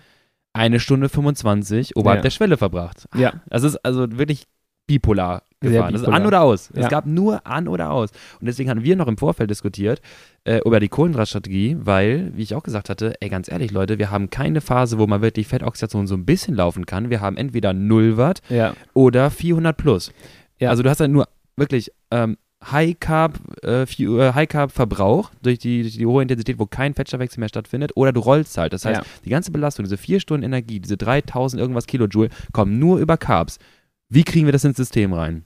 eine Stunde 25 oberhalb Ja. der Schwelle verbracht. ja, Das ist also wirklich bipolar gefahren. Das ist bipolar. an oder aus. Ja. Es gab nur an oder aus. Und deswegen hatten wir noch im Vorfeld diskutiert äh, über die Kohlenhydratstrategie, weil, wie ich auch gesagt hatte, ey, ganz ehrlich, Leute, wir haben keine Phase, wo man wirklich Fettoxidation so ein bisschen laufen kann. Wir haben entweder 0 Watt ja, oder 400 plus. Ja. Also du hast dann nur wirklich ähm, High Carb, äh, äh, High Carb Verbrauch durch die, durch die hohe Intensität, wo kein Fettstoffwechsel mehr stattfindet, oder du rollst halt. Das heißt, Ja. die ganze Belastung, diese vier Stunden Energie, diese 3000 irgendwas Kilojoule, kommen nur über Carbs. Wie kriegen wir das ins System rein?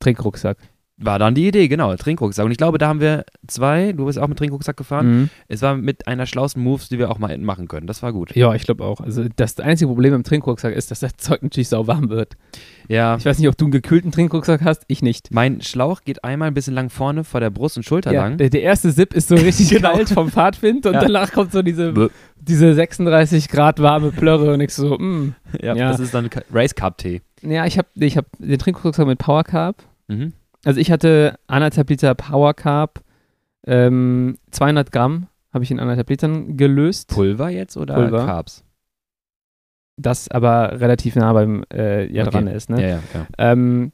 Trinkrucksack. War dann die Idee, genau, Trinkrucksack. Und ich glaube, da haben wir zwei, du bist auch mit Trinkrucksack gefahren. Mhm. Es war mit einer schlauesten Moves, die wir auch mal machen können. Das war gut. Ja, ich glaube auch. Also das einzige Problem im Trinkrucksack ist, dass das Zeug natürlich sau warm wird. Ja, Ich weiß nicht, ob du einen gekühlten Trinkrucksack hast, ich nicht. mein Schlauch geht einmal ein bisschen lang vorne vor der Brust und Schulter Ja, lang. der, der erste Sip ist so richtig Genau. kalt vom Fahrtwind und Ja. danach kommt so diese, Bäh. diese 36 Grad warme Plörre und ich so, mm. Ja, Ja. das ist dann Race Cup Tee. Ja, ich habe ich hab den Trinkrucksack mit Power Carb. Mhm. Also ich hatte anderthalb Liter Power Carb, ähm, 200 Gramm habe ich in anderthalb Litern gelöst. Pulver jetzt oder Pulver. Carbs? Das aber relativ nah beim äh, ja Okay. dran ist. Ne? Ja, ja, klar. Ähm,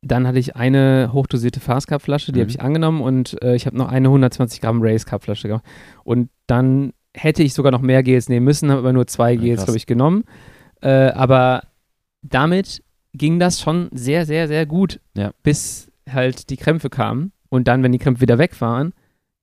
dann hatte ich eine hochdosierte Fast Cup Flasche, die Mhm. habe ich angenommen und äh, ich habe noch eine 120 Gramm Race Cup Flasche gemacht. Und dann hätte ich sogar noch mehr Gels nehmen müssen, habe aber nur zwei Ja, Gels, krass. glaube ich, genommen. Äh, aber damit ging das schon sehr, sehr, sehr gut, Ja. bis halt die Krämpfe kamen. Und dann, wenn die Krämpfe wieder weg waren,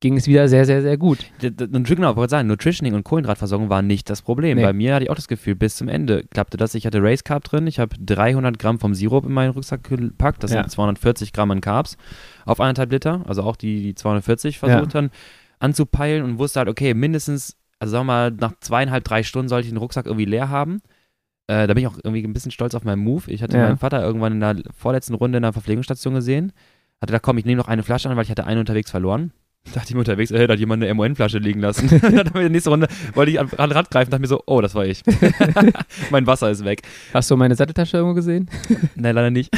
ging es wieder sehr, sehr, sehr gut. Genau, wollte sagen, Nutritioning und Kohlenhydratversorgung waren nicht das Problem. Nee. Bei mir hatte ich auch das Gefühl, bis zum Ende klappte das. Ich hatte Race Carb drin, ich habe 300 Gramm vom Sirup in meinen Rucksack gepackt, das Ja. sind 240 Gramm an Carbs auf eineinhalb Liter, also auch die, die 240 versucht dann anzupeilen und wusste halt, okay, mindestens, also sagen wir mal, nach zweieinhalb, drei Stunden sollte ich den Rucksack irgendwie leer haben. Äh, da bin ich auch irgendwie ein bisschen stolz auf meinen Move. Ich hatte Ja. meinen Vater irgendwann in der vorletzten Runde in der Verpflegungsstation gesehen. Hatte da komm, ich nehme noch eine Flasche an, weil ich hatte eine unterwegs verloren. Dachte ich mir unterwegs, äh, da hat jemand eine MON-Flasche liegen lassen. dann in der nächsten Runde wollte ich an den Rad greifen, dachte mir so, oh, das war ich. mein Wasser ist weg. Hast du meine Satteltasche irgendwo gesehen? Nein, leider nicht.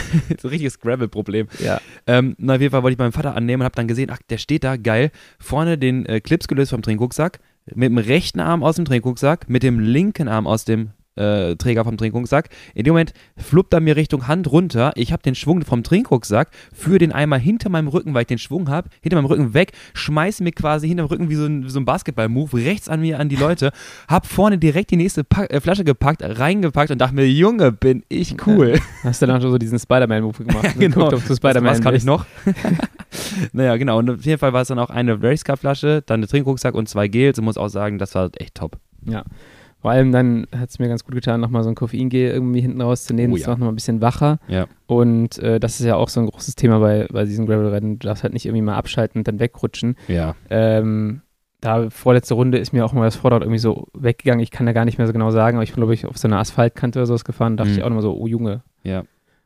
so ein richtiges Gravel-Problem. Ja. Ähm, na, auf jeden Fall wollte ich meinen Vater annehmen und habe dann gesehen, ach, der steht da, geil, vorne den äh, Clips gelöst vom Trinkrucksack, mit dem rechten Arm aus dem Trinkrucksack, mit dem linken Arm aus dem äh, Träger vom Trinkrucksack. In dem Moment fluppt er mir Richtung Hand runter. Ich habe den Schwung vom Trinkrucksack, führe den einmal hinter meinem Rücken, weil ich den Schwung habe, hinter meinem Rücken weg, schmeiße mir quasi hinter dem Rücken wie so ein, so ein Basketball-Move rechts an mir, an die Leute, hab vorne direkt die nächste Pack, äh, Flasche gepackt, reingepackt und dachte mir, Junge, bin ich cool. Hast du dann schon so diesen Spider-Man-Move gemacht? Ja, genau. Geguckt, ob du Spider-Man was kann ich noch? naja, genau. Und auf jeden Fall war es dann auch eine Race Cup Flasche, dann ein Trinkrucksack und zwei Gels. Und muss auch sagen, das war echt top. Vor allem dann hat es mir ganz gut getan, nochmal so ein Koffeingel irgendwie hinten rauszunehmen. Oh ist ja. auch nochmal ein bisschen wacher. Ja. Und äh, das ist ja auch so ein großes Thema bei, bei diesen Gravel-Rennen. Du darfst halt nicht irgendwie mal abschalten und dann wegrutschen. Ja. Ähm, da vorletzte Runde ist mir auch mal das Vorderrad irgendwie so weggegangen. Ich kann da gar nicht mehr so genau sagen, aber ich bin, glaube ich, auf so einer Asphaltkante oder sowas gefahren. Da dachte Mhm. ich auch nochmal so, oh Junge, Ja.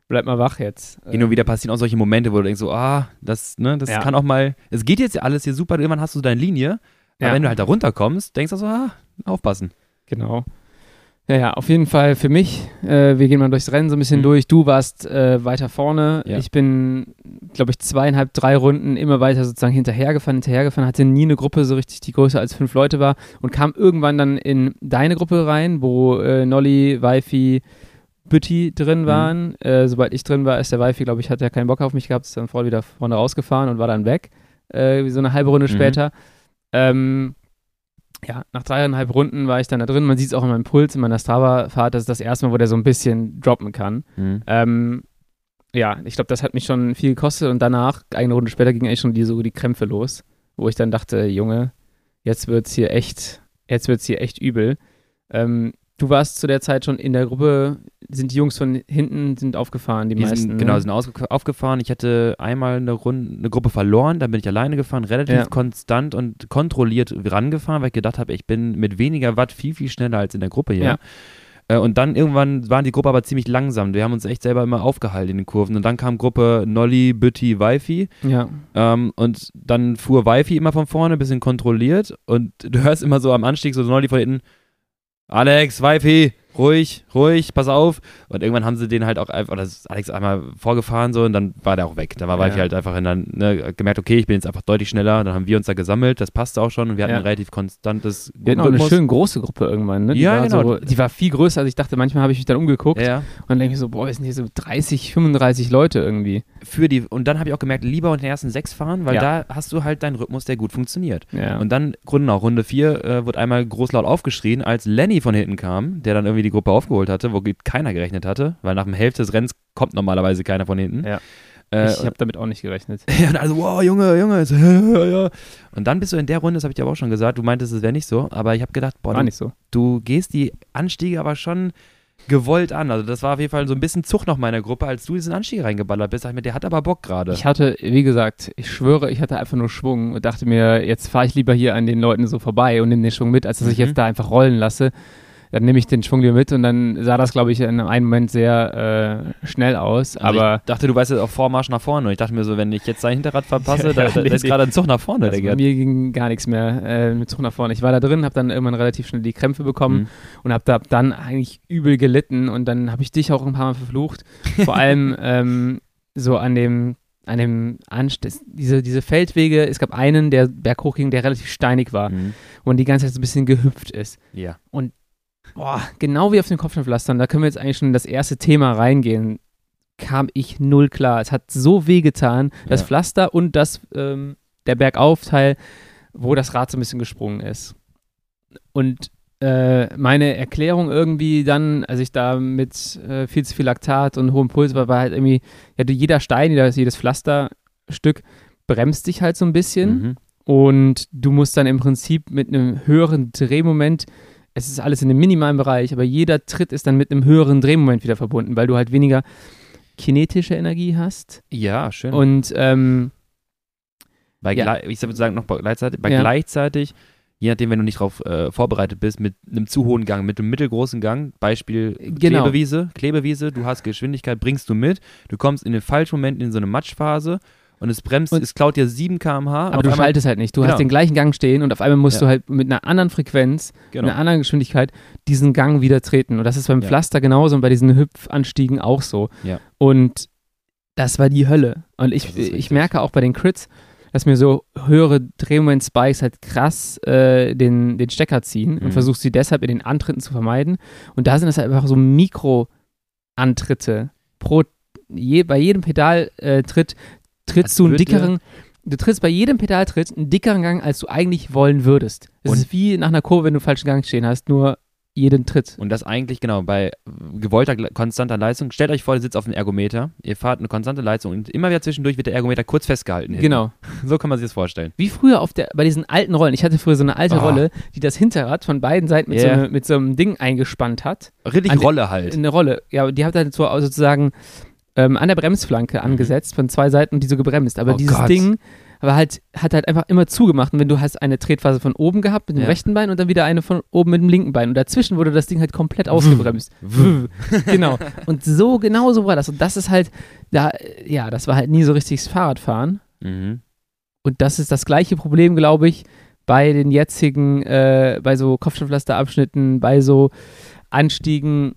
bleib mal wach jetzt. Hin und wieder passieren auch solche Momente, wo du denkst so, ah, das, ne, das Ja. kann auch mal, es geht jetzt ja alles hier super, irgendwann hast du deine Linie, aber wenn du halt da runterkommst, denkst du so, ah, aufpassen. Genau. Ja, ja, auf jeden Fall für mich. Äh, wir gehen mal durchs Rennen so ein bisschen Mhm. durch. Du warst äh, weiter vorne. Ja. Ich bin, glaube ich, zweieinhalb, drei Runden immer weiter sozusagen hinterhergefahren, hinterhergefahren. Hatte nie eine Gruppe so richtig, die größer als fünf Leute war und kam irgendwann dann in deine Gruppe rein, wo äh, Nolly, Wifi, Bütti drin Mhm. waren. Äh, sobald ich drin war, ist der Wifi, glaube ich, hat ja keinen Bock auf mich gehabt, ist dann voll wieder vorne rausgefahren und war dann weg. Äh, wie so eine halbe Runde Mhm. später. Ähm, ja, nach dreieinhalb Runden war ich dann da drin. Man sieht es auch in meinem Puls, in meiner Strava-Fahrt. Das ist das erste Mal, wo der so ein bisschen droppen kann. Ähm, ja, ich glaube, das hat mich schon viel gekostet. Und danach, eine Runde später, ging eigentlich schon die, so die Krämpfe los, wo ich dann dachte, Junge, jetzt wird's hier echt, jetzt wird's hier echt übel. Ähm, du warst zu der Zeit schon in der Gruppe, sind die Jungs von hinten sind aufgefahren, die, Die meisten. sind, genau, ne? sind ausge- aufgefahren. Ich hatte einmal eine, Runde, eine Gruppe verloren, dann bin ich alleine gefahren, relativ Ja. konstant und kontrolliert rangefahren, weil ich gedacht habe, ich bin mit weniger Watt viel, viel schneller als in der Gruppe hier. Ja. Äh, Und dann irgendwann waren die Gruppe aber ziemlich langsam. Wir haben uns echt selber immer aufgehalten in den Kurven. Und dann kam Gruppe Nolly, Bütti, Wifi. Ja, Ähm, und dann fuhr Wifi immer von vorne, bisschen kontrolliert. Und du hörst immer so am Anstieg so Nolly von hinten: Alex, Wifi, ruhig, ruhig, pass auf. Und irgendwann haben sie den halt auch einfach, oder ist Alex einmal vorgefahren so und dann war der auch weg. Da war Ja. Wifi halt einfach in dann ne, gemerkt, okay, ich bin jetzt einfach deutlich schneller. Dann haben wir uns da gesammelt, das passte auch schon und wir hatten Ja. ein relativ konstantes wir hatten auch eine schön große Gruppe irgendwann, ne? Die Ja, war genau. So, die war viel größer, als ich dachte. Manchmal habe ich mich dann umgeguckt Ja, und dann denke ich so, boah, es sind hier so 30, 35 Leute irgendwie. für die, und dann habe ich auch gemerkt, lieber unter den ersten sechs fahren, weil Ja. da hast du halt deinen Rhythmus, der gut funktioniert. Und dann, genau, Runde 4 äh, wurde einmal großlaut aufgeschrien, als Lenny von hinten kam, der dann irgendwie die Gruppe aufgeholt hatte, wo keiner gerechnet hatte, weil nach dem Hälfte des Rennens kommt normalerweise keiner von hinten. Ja. Äh, ich habe damit auch nicht gerechnet. ja, und also, wow, Junge, Junge. So, ja, ja. Und dann bist du in der Runde, das habe ich dir aber auch schon gesagt, du meintest, es wäre nicht so, aber ich habe gedacht, boah, War du, nicht so. du gehst die Anstiege aber schon gewollt an. Also das war auf jeden Fall so ein bisschen Zug nach meiner Gruppe, als du diesen Anstieg reingeballert bist. Ich mir, der hat aber Bock gerade. Ich hatte, wie gesagt, ich schwöre, ich hatte einfach nur Schwung und dachte mir, jetzt fahre ich lieber hier an den Leuten so vorbei und nehme den Schwung mit, als dass ich Mhm. jetzt da einfach rollen lasse. Dann nehme ich den Schwung lieber mit und dann sah das, glaube ich, in einem Moment sehr äh, schnell aus. Also aber ich dachte, du weißt jetzt auch Vormarsch nach vorne. Und ich dachte mir so, wenn ich jetzt sein Hinterrad verpasse, Ja, da, da nee, ist nee. gerade ein Zug nach vorne, also bei mir ging gar nichts mehr äh, mit Zug nach vorne. Ich war da drin, habe dann irgendwann relativ schnell die Krämpfe bekommen Mhm. und habe da dann eigentlich übel gelitten und dann habe ich dich auch ein paar Mal verflucht. Vor allem ähm, so an dem an dem Anst diese, diese Feldwege, es gab einen, der berghoch ging, der relativ steinig war Mhm. und die ganze Zeit so ein bisschen gehüpft ist. Ja. Boah, genau wie auf den Kopfsteinpflastern, da können wir jetzt eigentlich schon in das erste Thema reingehen, kam ich null klar. Es hat so weh getan, das Ja. Pflaster und das, ähm, der Bergaufteil, wo das Rad so ein bisschen gesprungen ist. Und äh, meine Erklärung irgendwie dann, als ich da mit äh, viel zu viel Laktat und hohem Puls war, war halt irgendwie, ja, jeder Stein, jedes, jedes Pflasterstück bremst dich halt so ein bisschen. Mhm. Und du musst dann im Prinzip mit einem höheren Drehmoment, es ist alles in einem minimalen Bereich, aber jeder Tritt ist dann mit einem höheren Drehmoment wieder verbunden, weil du halt weniger kinetische Energie hast. Ja, schön. Und ähm, bei ja. ich würde sagen, noch bei gleichzeitig, bei Ja. gleichzeitig, je nachdem, wenn du nicht darauf äh, vorbereitet bist, mit einem zu hohen Gang, mit einem mittelgroßen Gang, Beispiel Genau. Klebewiese, Klebewiese, du hast Geschwindigkeit, bringst du mit, du kommst in den falschen Moment in so eine Matschphase und es bremst, Und- es klaut dir 7 km/h. aber du schaltest halt nicht. Du Genau. hast den gleichen Gang stehen und auf einmal musst Ja. du halt mit einer anderen Frequenz, genau. einer anderen Geschwindigkeit diesen Gang wieder treten. Und das ist beim Ja. Pflaster genauso und bei diesen Hüpfanstiegen auch so. Ja. Und das war die Hölle. Und ich, ich merke auch bei den Crits, dass mir so höhere Drehmoment-Spikes halt krass äh, den, den Stecker ziehen Mhm. und versuche sie deshalb in den Antritten zu vermeiden. Und da sind es halt einfach so Mikro-Antritte. Pro, je, bei jedem Pedaltritt äh, trittst Als du einen dickeren, du trittst bei jedem Pedaltritt einen dickeren Gang, als du eigentlich wollen würdest. Es ist wie nach einer Kurve, wenn du einen falschen Gang stehen hast, nur jeden Tritt. Und das eigentlich, genau, bei gewollter, konstanter Leistung. Stellt euch vor, ihr sitzt auf einem Ergometer, ihr fahrt eine konstante Leistung und immer wieder zwischendurch wird der Ergometer kurz festgehalten. hinten. Genau. So kann man sich das vorstellen. Wie früher auf der, bei diesen alten Rollen. Ich hatte früher so eine alte Ah. Rolle, die das Hinterrad von beiden Seiten mit, Ja. so, mit so einem Ding eingespannt hat. Richtig An Rolle halt. Eine Rolle. Ja, die hat halt so sozusagen ähm, an der Bremsflanke angesetzt, von zwei Seiten die so gebremst. Aber Mhm. Oh dieses Gott. Ding war halt, hat halt einfach immer zugemacht. Und wenn du hast eine Tretphase von oben gehabt mit dem Ja. rechten Bein und dann wieder eine von oben mit dem linken Bein. Und dazwischen wurde das Ding halt komplett ausgebremst. genau. Und so, genau so war das. Und das ist halt, da, ja, das war halt nie so richtiges Fahrradfahren. Mhm. Und das ist das gleiche Problem, glaube ich, bei den jetzigen, äh, bei so Kopfsteinpflasterabschnitten, bei so Anstiegen,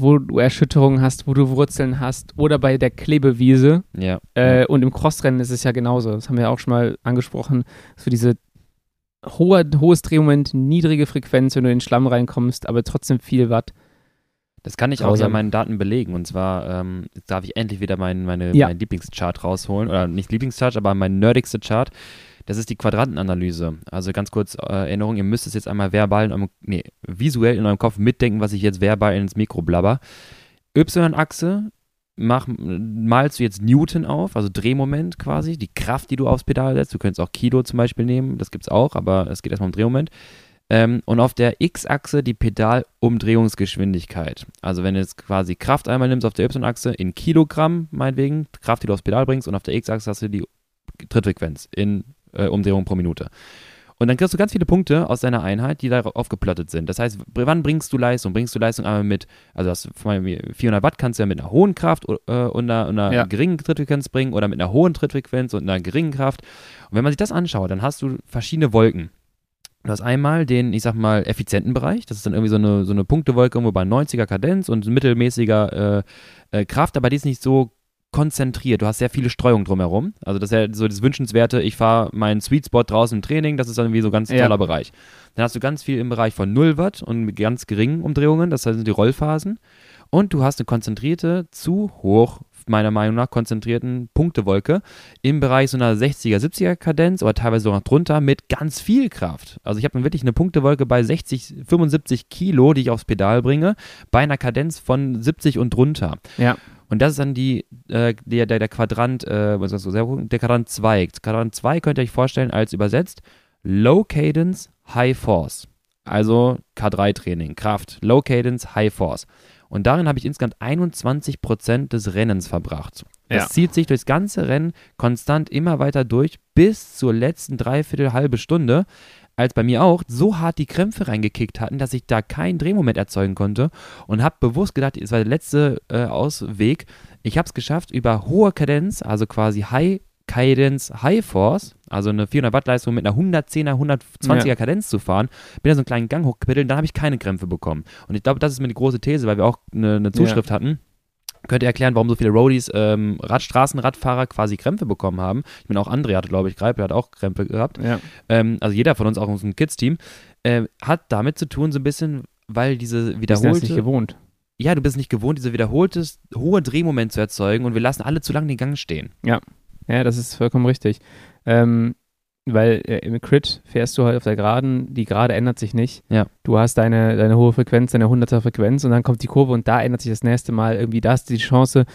wo du Erschütterungen hast, wo du Wurzeln hast oder bei der Klebewiese. Ja. Äh, und im Crossrennen ist es ja genauso. Das haben wir auch schon mal angesprochen. So diese hohe, hohes Drehmoment, niedrige Frequenz, wenn du in den Schlamm reinkommst, aber trotzdem viel Watt. Das kann ich auch ja Grausam. meinen Daten belegen. Und zwar ähm, darf ich endlich wieder mein, meine, Ja. meinen Lieblingschart rausholen. Oder nicht Lieblingschart, aber mein nerdigste Chart. Das ist die Quadrantenanalyse. Also ganz kurz äh, Erinnerung, ihr müsst es jetzt einmal verbal, in eurem, nee, visuell in eurem Kopf mitdenken, was ich jetzt verbal ins Mikro blabber. Y-Achse, malst du jetzt Newton auf, also Drehmoment quasi, die Kraft, die du aufs Pedal setzt. Du könntest auch Kilo zum Beispiel nehmen, das gibt es auch, aber es geht erstmal um Drehmoment. Ähm, und auf der X-Achse die Pedalumdrehungsgeschwindigkeit. Also wenn du jetzt quasi Kraft einmal nimmst auf der Y-Achse in Kilogramm, meinetwegen, Kraft, die du aufs Pedal bringst, und auf der X-Achse hast du die Trittfrequenz in äh, Umdrehungen pro Minute. Und dann kriegst du ganz viele Punkte aus deiner Einheit, die darauf aufgeplottet sind. Das heißt, wann bringst du Leistung? Bringst du Leistung einmal mit, also das 400 Watt kannst du ja mit einer hohen Kraft äh, und einer, einer Ja. geringen Trittfrequenz bringen oder mit einer hohen Trittfrequenz und einer geringen Kraft. Und wenn man sich das anschaut, dann hast du verschiedene Wolken. Du hast einmal den, ich sag mal, effizienten Bereich. Das ist dann irgendwie so eine, so eine Punktewolke irgendwo bei 90er Kadenz und mittelmäßiger äh, äh, Kraft, aber die ist nicht so konzentriert. Du hast sehr viele Streuung drumherum. Also das ist ja so das Wünschenswerte, ich fahre meinen Sweet Spot draußen im Training, das ist dann irgendwie so ein ganz Ja. toller Bereich. Dann hast du ganz viel im Bereich von 0 Watt und mit ganz geringen Umdrehungen, das sind die Rollphasen. Und du hast eine konzentrierte, zu hoch, meiner Meinung nach, konzentrierten Punktewolke im Bereich so einer 60er, 70er Kadenz oder teilweise sogar noch drunter mit ganz viel Kraft. Also ich habe wirklich eine Punktewolke bei 60, 75 Kilo, die ich aufs Pedal bringe, bei einer Kadenz von 70 und drunter. Ja. Und das ist dann die, äh, der, der, der Quadrant, äh, was das, so, der Quadrant 2. Quadrant 2 könnt ihr euch vorstellen als übersetzt Low Cadence, High Force. Also K3-Training, Kraft, Low Cadence, High Force. Und darin habe ich insgesamt 21 Prozent des Rennens verbracht. Das Ja. zieht sich durchs ganze Rennen konstant immer weiter durch bis zur letzten Dreiviertel halbe Stunde, als bei mir auch so hart die Krämpfe reingekickt hatten, dass ich da keinen Drehmoment erzeugen konnte und habe bewusst gedacht, es war der letzte äh, Ausweg. Ich habe es geschafft, über hohe Kadenz, also quasi High Cadence High Force, also eine 400 Watt Leistung mit einer 110er, 120er Ja. Kadenz zu fahren, bin da so einen kleinen Gang hochgepittelt und dann habe ich keine Krämpfe bekommen. Und ich glaube, das ist mir die große These, weil wir auch eine, eine Zuschrift hatten. Könnt ihr erklären, warum so viele Roadies, ähm, Rad, Straßenradfahrer quasi Krämpfe bekommen haben? Ich meine, auch André hatte, glaube ich, Greipel hat auch Krämpfe gehabt. Ja. Ähm, also jeder von uns, auch dem Kids-Team, äh, hat damit zu tun, so ein bisschen, weil diese Bist du das wiederholte nicht gewohnt? ja, du bist nicht gewohnt, diese wiederholtes hohe Drehmoment zu erzeugen und wir lassen alle zu lange den Gang stehen. Ja, das ist vollkommen richtig. Ähm, weil äh, im Crit fährst du halt auf der Geraden, die Gerade ändert sich nicht. Ja. Du hast deine, deine hohe Frequenz, deine 100er Frequenz und dann kommt die Kurve und da ändert sich das nächste Mal irgendwie, da hast du die Chance,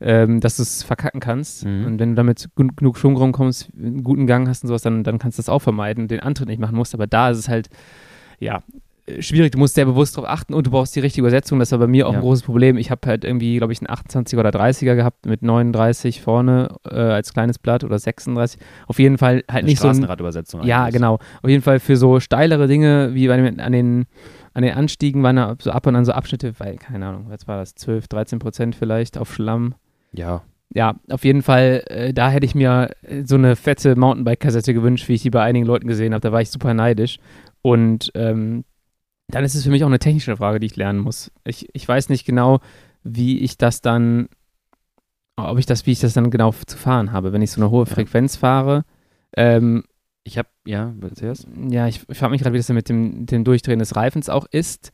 ähm, dass du es verkacken kannst. Mhm. Und wenn du damit genug Schwung rumkommst, einen guten Gang hast und sowas, dann, dann kannst du das auch vermeiden und den Antritt nicht machen musst. Aber da ist es halt, ja, schwierig. Du musst sehr bewusst darauf achten und du brauchst die richtige Übersetzung. Das war bei mir auch Ja. ein großes Problem. Ich habe halt irgendwie, glaube ich, einen 28er oder 30er gehabt mit 39 vorne äh, als kleines Blatt oder 36. Auf jeden Fall halt Eine nicht so Straßenradübersetzung. ja, eigentlich. genau. Auf jeden Fall für so steilere Dinge, wie bei den, an, den, an den Anstiegen waren da so ab und an so Abschnitte, weil, keine Ahnung, was war das, 12, 13 Prozent vielleicht auf Schlamm. Ja, Ja, auf jeden Fall, äh, da hätte ich mir äh, so eine fette Mountainbike-Kassette gewünscht, wie ich die bei einigen Leuten gesehen habe. Da war ich super neidisch. Und ähm, dann ist es für mich auch eine technische Frage, die ich lernen muss. Ich, ich weiß nicht genau, wie ich das dann, ob ich das, wie ich das dann genau zu fahren habe. Wenn ich so eine hohe Ja. Frequenz fahre, ähm, ich habe, ja, zuerst. ja, ich, ich frage mich gerade, wie das denn mit dem, dem Durchdrehen des Reifens auch ist.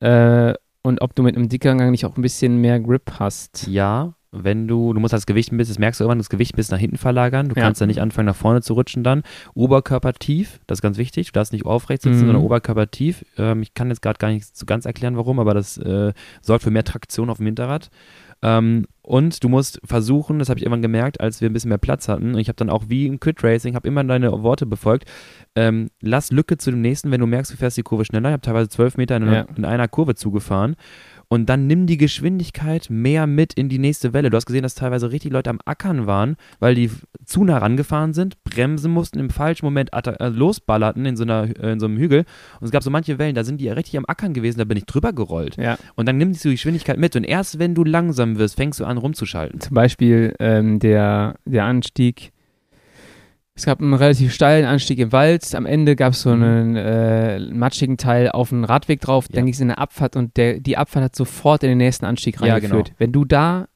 Äh, und ob du mit einem dickeren Gang nicht auch ein bisschen mehr Grip hast. Ja, wenn du, du musst das Gewicht ein bisschen, das merkst du irgendwann, das Gewicht ein bisschen nach hinten verlagern. Du Ja. kannst ja nicht anfangen, nach vorne zu rutschen dann. Oberkörper tief, das ist ganz wichtig. Du darfst nicht aufrecht sitzen, Mhm. sondern Oberkörper tief. Ähm, ich kann jetzt gerade gar nicht so ganz erklären, warum, aber das äh, sorgt für mehr Traktion auf dem Hinterrad. Ähm, und du musst versuchen, das habe ich irgendwann gemerkt, als wir ein bisschen mehr Platz hatten, und ich habe dann auch wie im Crit Racing, habe immer deine Worte befolgt, ähm, lass Lücke zu dem nächsten, wenn du merkst, du fährst die Kurve schneller. Ich habe teilweise zwölf Meter in, Ja. in einer Kurve zugefahren. Und dann nimm die Geschwindigkeit mehr mit in die nächste Welle. Du hast gesehen, dass teilweise richtig Leute am Ackern waren, weil die zu nah rangefahren sind, bremsen mussten, im falschen Moment äh, losballerten in so, einer, äh, in so einem Hügel. Und es gab so manche Wellen, da sind die ja richtig am Ackern gewesen, da bin ich drüber gerollt. Ja. Und dann nimmst du die Geschwindigkeit mit. Und erst wenn du langsam wirst, fängst du an rumzuschalten. Zum Beispiel ähm, der, der Anstieg. Es gab einen relativ steilen Anstieg im Wald. Am Ende gab es so Mhm. einen äh, matschigen Teil auf einen Radweg drauf. Ja. Dann ging es in eine Abfahrt und der, die Abfahrt hat sofort in den nächsten Anstieg Ja, reingeführt. genau. Wenn du da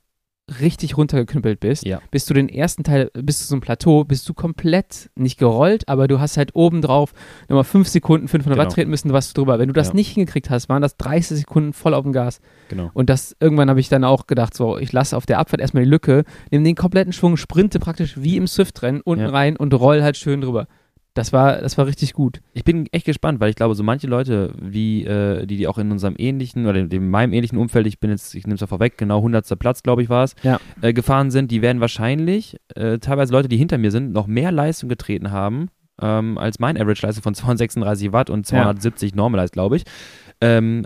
richtig runtergeknüppelt bist, Ja. bis du den ersten Teil, bis zu so einem Plateau, bist du komplett nicht gerollt, aber du hast halt oben drauf nochmal 5 Sekunden 500 Watt Genau. treten müssen, du warst drüber. Wenn du das Ja. nicht hingekriegt hast, waren das 30 Sekunden voll auf dem Gas. Genau. Und das irgendwann habe ich dann auch gedacht, so, ich lasse auf der Abfahrt erstmal die Lücke, nehme den kompletten Schwung, sprinte praktisch wie im Swift-Rennen unten Ja. rein und roll halt schön drüber. Das war, das war richtig gut. Ich bin echt gespannt, weil ich glaube, so manche Leute, wie äh, die, die auch in unserem ähnlichen oder in meinem ähnlichen Umfeld, ich bin jetzt, ich nehme es mal vorweg, genau 100. Platz, glaube ich, war es, Ja. äh, gefahren sind, die werden wahrscheinlich, äh, teilweise Leute, die hinter mir sind, noch mehr Leistung getreten haben, ähm, als mein Average-Leistung von 236 Watt und 270 Normalized, glaube ich. Ähm,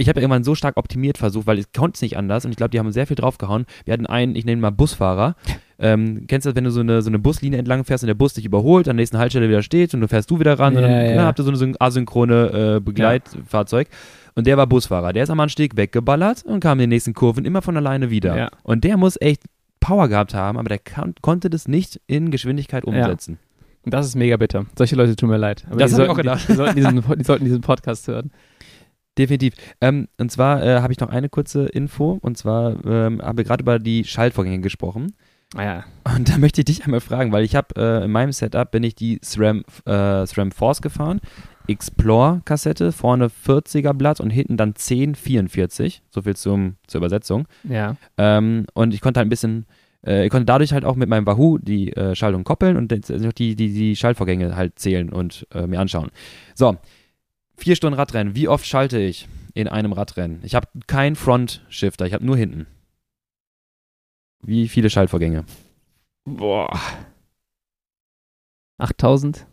ich habe irgendwann so stark optimiert versucht, weil ich konnte es nicht anders und ich glaube, die haben sehr viel draufgehauen. Wir hatten einen, ich nenne mal Busfahrer. Ähm, kennst du das, wenn du so eine, so eine Buslinie entlang fährst und der Bus dich überholt, an der nächsten Haltestelle wieder steht und du fährst du wieder ran und Ja, dann ja. ne, habt ihr so syn- asynchrone äh, Begleitfahrzeug. Und der war Busfahrer. Der ist am Anstieg weggeballert und kam in den nächsten Kurven immer von alleine wieder. Ja. Und der muss echt Power gehabt haben, aber der kann, konnte das nicht in Geschwindigkeit umsetzen. Und das ist mega bitter. Solche Leute tun mir leid. Aber Das die hab ich auch gedacht. Die, die, sollten diesen, die sollten diesen Podcast hören. Definitiv. Ähm, und zwar äh, habe ich noch eine kurze Info. Und zwar ähm, haben wir gerade über die Schaltvorgänge gesprochen. Ah ja. Und da möchte ich dich einmal fragen, weil ich habe äh, in meinem Setup bin ich die SRAM, äh, SRAM Force gefahren. Explore-Kassette, vorne 40er Blatt und hinten dann 1044. So viel zum, zur Übersetzung. Ja. Ähm, und ich konnte halt ein bisschen, äh, ich konnte dadurch halt auch mit meinem Wahoo die äh, Schaltung koppeln und noch die, die, die Schaltvorgänge halt zählen und äh, mir anschauen. So, vier Stunden Radrennen. Wie oft schalte ich in einem Radrennen? Ich habe keinen Front-Shifter, ich habe nur hinten. Wie viele Schaltvorgänge? Boah. 8000?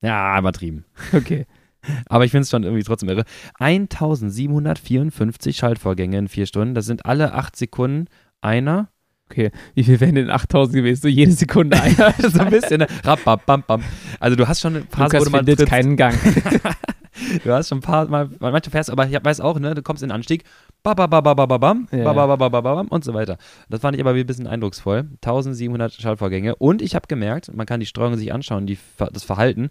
Ja, übertrieben. Okay. Aber ich finde es schon irgendwie trotzdem irre. 1754 Schaltvorgänge in vier Stunden. Das sind alle acht Sekunden einer. Okay, wie viel wären denn 8000 gewesen? So jede Sekunde einer. so ein bisschen. Ne? Rappam, bam, bam. Also du hast schon ein paar Lukas du mal findet keinen Gang. Du hast schon ein paar Mal, manche fährst, aber ich weiß auch, ne, du kommst in den Anstieg, ba, ba, ba, ba, ba, ba, bam, Ja, ba, ba, ba, ba, ba, ba, bam und so weiter. Das fand ich aber wie ein bisschen eindrucksvoll. 1700 Schaltvorgänge. Und ich habe gemerkt, man kann die Steuerung sich anschauen, die, das Verhalten.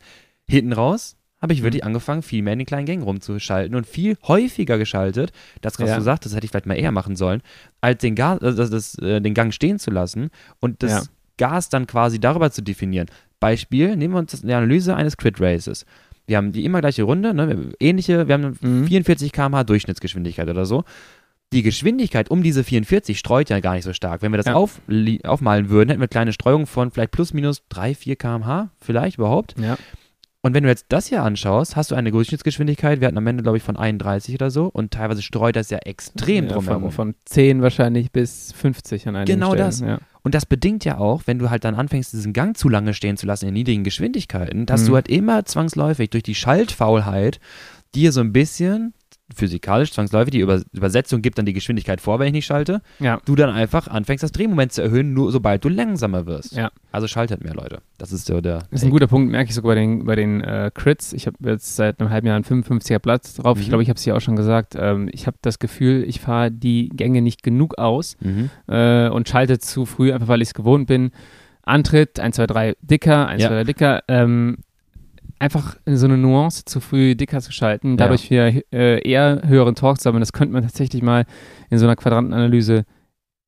Hinten raus habe ich wirklich angefangen, viel mehr in den kleinen Gängen rumzuschalten und viel häufiger geschaltet. Das, was Ja. du sagst, das hätte ich vielleicht mal eher machen sollen, als den, Gas, äh, das, das, äh, den Gang stehen zu lassen und das Ja. Gas dann quasi darüber zu definieren. Beispiel, nehmen wir uns die Analyse eines Crit Races. Wir haben die immer gleiche Runde, ne? ähnliche, wir haben Mhm. 44 km/h Durchschnittsgeschwindigkeit oder so. Die Geschwindigkeit um diese 44 streut ja gar nicht so stark. Wenn wir das Ja. auf, aufmalen würden, hätten wir kleine Streuung von vielleicht plus minus 3, 4 km/h, vielleicht überhaupt. Ja. Und wenn du jetzt das hier anschaust, hast du eine Durchschnittsgeschwindigkeit, wir hatten am Ende, glaube ich, von 31 oder so und teilweise streut das ja extrem ja, drumherum. von, von 10 wahrscheinlich bis 50 an einigen Genau Stellen. das. Ja. Und das bedingt ja auch, wenn du halt dann anfängst, diesen Gang zu lange stehen zu lassen in niedrigen Geschwindigkeiten, dass Mhm. du halt immer zwangsläufig durch die Schaltfaulheit dir so ein bisschen physikalisch zwangsläufig die Über Übersetzung gibt dann die Geschwindigkeit vor, wenn ich nicht schalte, Ja. du dann einfach anfängst, das Drehmoment zu erhöhen, nur sobald du langsamer wirst. Ja. Also schaltet mehr, Leute. Das ist so der. Das ist ein guter Punkt, merke ich sogar bei den, bei den äh, Crits. Ich habe jetzt seit einem halben Jahr einen 55er Platz drauf. Ich Mhm. glaube, ich habe es hier auch schon gesagt. Ähm, ich habe das Gefühl, ich fahre die Gänge nicht genug aus Mhm. äh, und schalte zu früh, einfach weil ich es gewohnt bin. Antritt, 1, 2, 3 dicker, 1, Ja. 2, 3 dicker. Ähm, einfach so eine Nuance zu früh dicker zu schalten, dadurch wir äh, eher höheren Torque sammeln. Das könnte man tatsächlich mal in so einer Quadrantenanalyse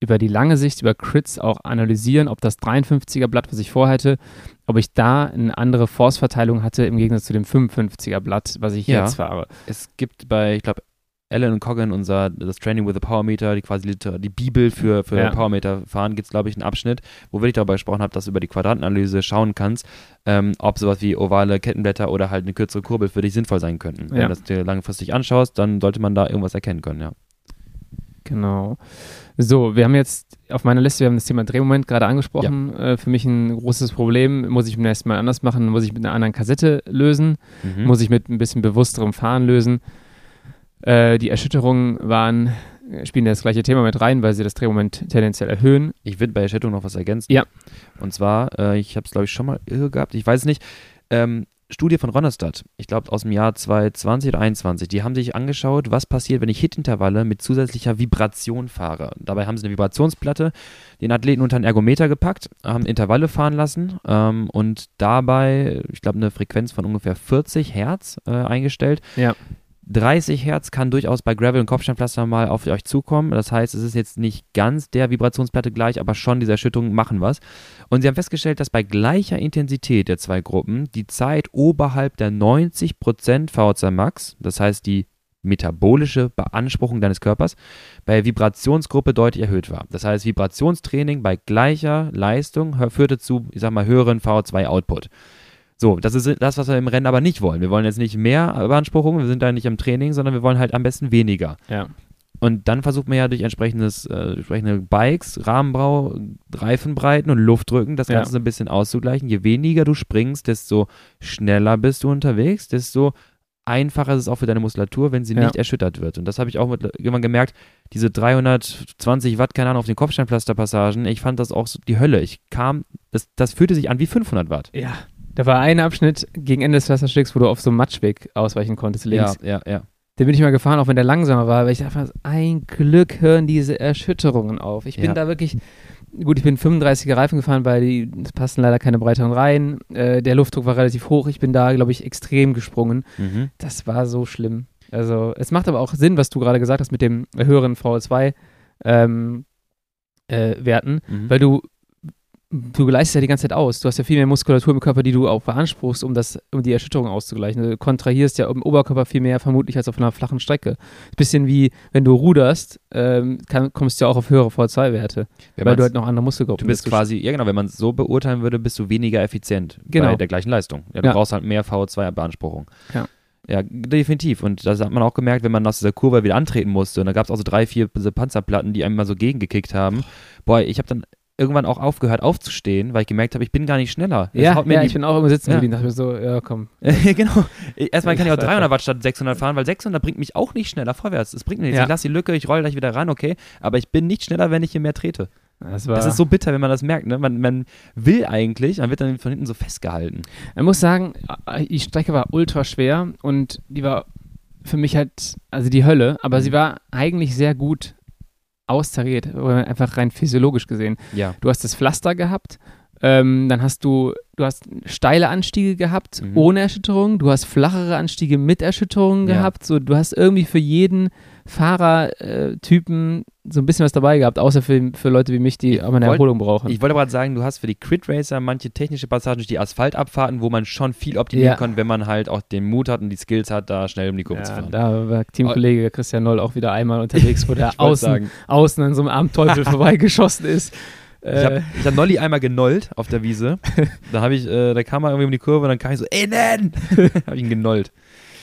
über die lange Sicht, über Crits auch analysieren, ob das 53er Blatt, was ich vorhatte, ob ich da eine andere Force-Verteilung hatte im Gegensatz zu dem 55er Blatt, was ich Ja. jetzt fahre. Es gibt bei, ich glaube, Alan und Coggan, unser das Training with the Power Meter, die quasi die Bibel für, für Ja. Powermeter fahren, gibt es, glaube ich, einen Abschnitt, wo wir darüber gesprochen haben, dass du über die Quadrantenanalyse schauen kannst, ähm, ob sowas wie ovale Kettenblätter oder halt eine kürzere Kurbel für dich sinnvoll sein könnten. Wenn Ja. du das dir langfristig anschaust, dann sollte man da irgendwas erkennen können, ja. Genau. So, wir haben jetzt auf meiner Liste, wir haben das Thema Drehmoment gerade angesprochen. Äh, für mich ein großes Problem. Muss ich beim nächsten Mal anders machen? Muss ich mit einer anderen Kassette lösen? Mhm. Muss ich mit ein bisschen bewussterem Fahren lösen? Äh, die Erschütterungen waren, äh, spielen das gleiche Thema mit rein, weil sie das Drehmoment tendenziell erhöhen. Ich würde bei Erschütterung noch was ergänzen. Ja. Und zwar, äh, ich habe es, glaube ich, schon mal irre gehabt, ich weiß es nicht, ähm, Studie von Ronnerstadt, ich glaube aus dem Jahr 2020 oder 2021, die haben sich angeschaut, was passiert, wenn ich Hit-Intervalle mit zusätzlicher Vibration fahre. Dabei haben sie eine Vibrationsplatte, den Athleten unter einen Ergometer gepackt, haben Intervalle fahren lassen ähm, und dabei, ich glaube, eine Frequenz von ungefähr 40 Hertz äh, eingestellt. Ja. 30 Hertz kann durchaus bei Gravel und Kopfsteinpflaster mal auf euch zukommen. Das heißt, es ist jetzt nicht ganz der Vibrationsplatte gleich, aber schon diese Erschütterungen machen was. Und sie haben festgestellt, dass bei gleicher Intensität der zwei Gruppen die Zeit oberhalb der 90% VO2 Max, das heißt die metabolische Beanspruchung deines Körpers, bei Vibrationsgruppe deutlich erhöht war. Das heißt, Vibrationstraining bei gleicher Leistung führte zu, ich sag mal, höheren VO2-Output. So, das ist das, was wir im Rennen aber nicht wollen. Wir wollen jetzt nicht mehr Beanspruchung, wir sind da nicht im Training, sondern wir wollen halt am besten weniger. Ja. Und dann versucht man ja durch entsprechendes, äh, entsprechende Bikes, Rahmenbrau, Reifenbreiten und Luftdrücken das Ja. Ganze so ein bisschen auszugleichen. Je weniger du springst, desto schneller bist du unterwegs, desto einfacher ist es auch für deine Muskulatur, wenn sie Ja. nicht erschüttert wird. Und das habe ich auch mit, irgendwann gemerkt, diese 320 Watt, keine Ahnung, auf den Kopfsteinpflasterpassagen, ich fand das auch so die Hölle. Ich kam, das, das fühlte sich an wie 500 Watt. Ja. Da war ein Abschnitt gegen Ende des Wasserstücks, wo du auf so einem Matschweg ausweichen konntest links. Ja, ja, ja. Den bin ich mal gefahren, auch wenn der langsamer war, weil ich dachte, ein Glück hören diese Erschütterungen auf. Ich bin Ja. da wirklich, gut, ich bin 35er Reifen gefahren, weil die, es passen leider keine breiteren Reihen. Äh, der Luftdruck war relativ hoch. Ich bin da, glaube ich, extrem gesprungen. Mhm. Das war so schlimm. Also, es macht aber auch Sinn, was du gerade gesagt hast mit dem höheren VO2 ähm, äh, Werten, Mhm. weil du du leistest ja die ganze Zeit aus. Du hast ja viel mehr Muskulatur im Körper, die du auch beanspruchst, um das, um die Erschütterung auszugleichen. Du kontrahierst ja im Oberkörper viel mehr vermutlich als auf einer flachen Strecke. Bisschen wie wenn du ruderst, ähm, kann, kommst du ja auch auf höhere V2-Werte, Wenn weil du halt noch andere Muskelgruppen Du bist quasi, ja genau, wenn man es so beurteilen würde, bist du weniger effizient Genau. bei der gleichen Leistung. Ja, du Ja. brauchst halt mehr VO2-Beanspruchung. Ja. Ja, definitiv. Und das hat man auch gemerkt, wenn man aus dieser Kurve wieder antreten musste. Und da gab es auch so drei, vier Panzerplatten, die einem mal so gegengekickt haben. Boah, ich habe dann irgendwann auch aufgehört aufzustehen, weil ich gemerkt habe, ich bin gar nicht schneller. Das Ja, ja ich bin auch immer sitzen Ja. geblieben. dachte mir so, ja komm. genau. Erstmal kann ich auch Ja, 300 Watt statt 600 fahren, weil 600 bringt mich auch nicht schneller vorwärts. Das bringt mir nichts. Ja. Ich lasse die Lücke, ich roll gleich wieder ran, okay. Aber ich bin nicht schneller, wenn ich hier mehr trete. Das, war, Das ist so bitter, wenn man das merkt. Ne? Man, man will eigentlich, man wird dann von hinten so festgehalten. Man muss sagen, die Strecke war ultra schwer und die war für mich halt, also die Hölle, aber Mhm. sie war eigentlich sehr gut austariert, einfach rein physiologisch gesehen. Ja. Du hast das Pflaster gehabt, ähm, dann hast du, du hast steile Anstiege gehabt Mhm. ohne Erschütterung, du hast flachere Anstiege mit Erschütterungen Ja. gehabt, so du hast irgendwie für jeden Fahrertypen so ein bisschen was dabei gehabt, außer für, für Leute wie mich, die auch eine wollt- Erholung brauchen. Ich wollte gerade sagen, du hast für die Crit Racer manche technische Passagen durch die Asphaltabfahrten, wo man schon viel optimieren Ja. kann, wenn man halt auch den Mut hat und die Skills hat, da schnell um die Kurve zu ja, fahren. da war Teamkollege Christian Noll auch wieder einmal unterwegs, wo der außen, sagen, außen an so einem armen Teufel vorbeigeschossen ist. Ich Äh, habe ich hab Nolli einmal genollt auf der Wiese. da habe ich, äh, da kam er irgendwie um die Kurve und dann kam ich so, innen! habe ich ihn genollt.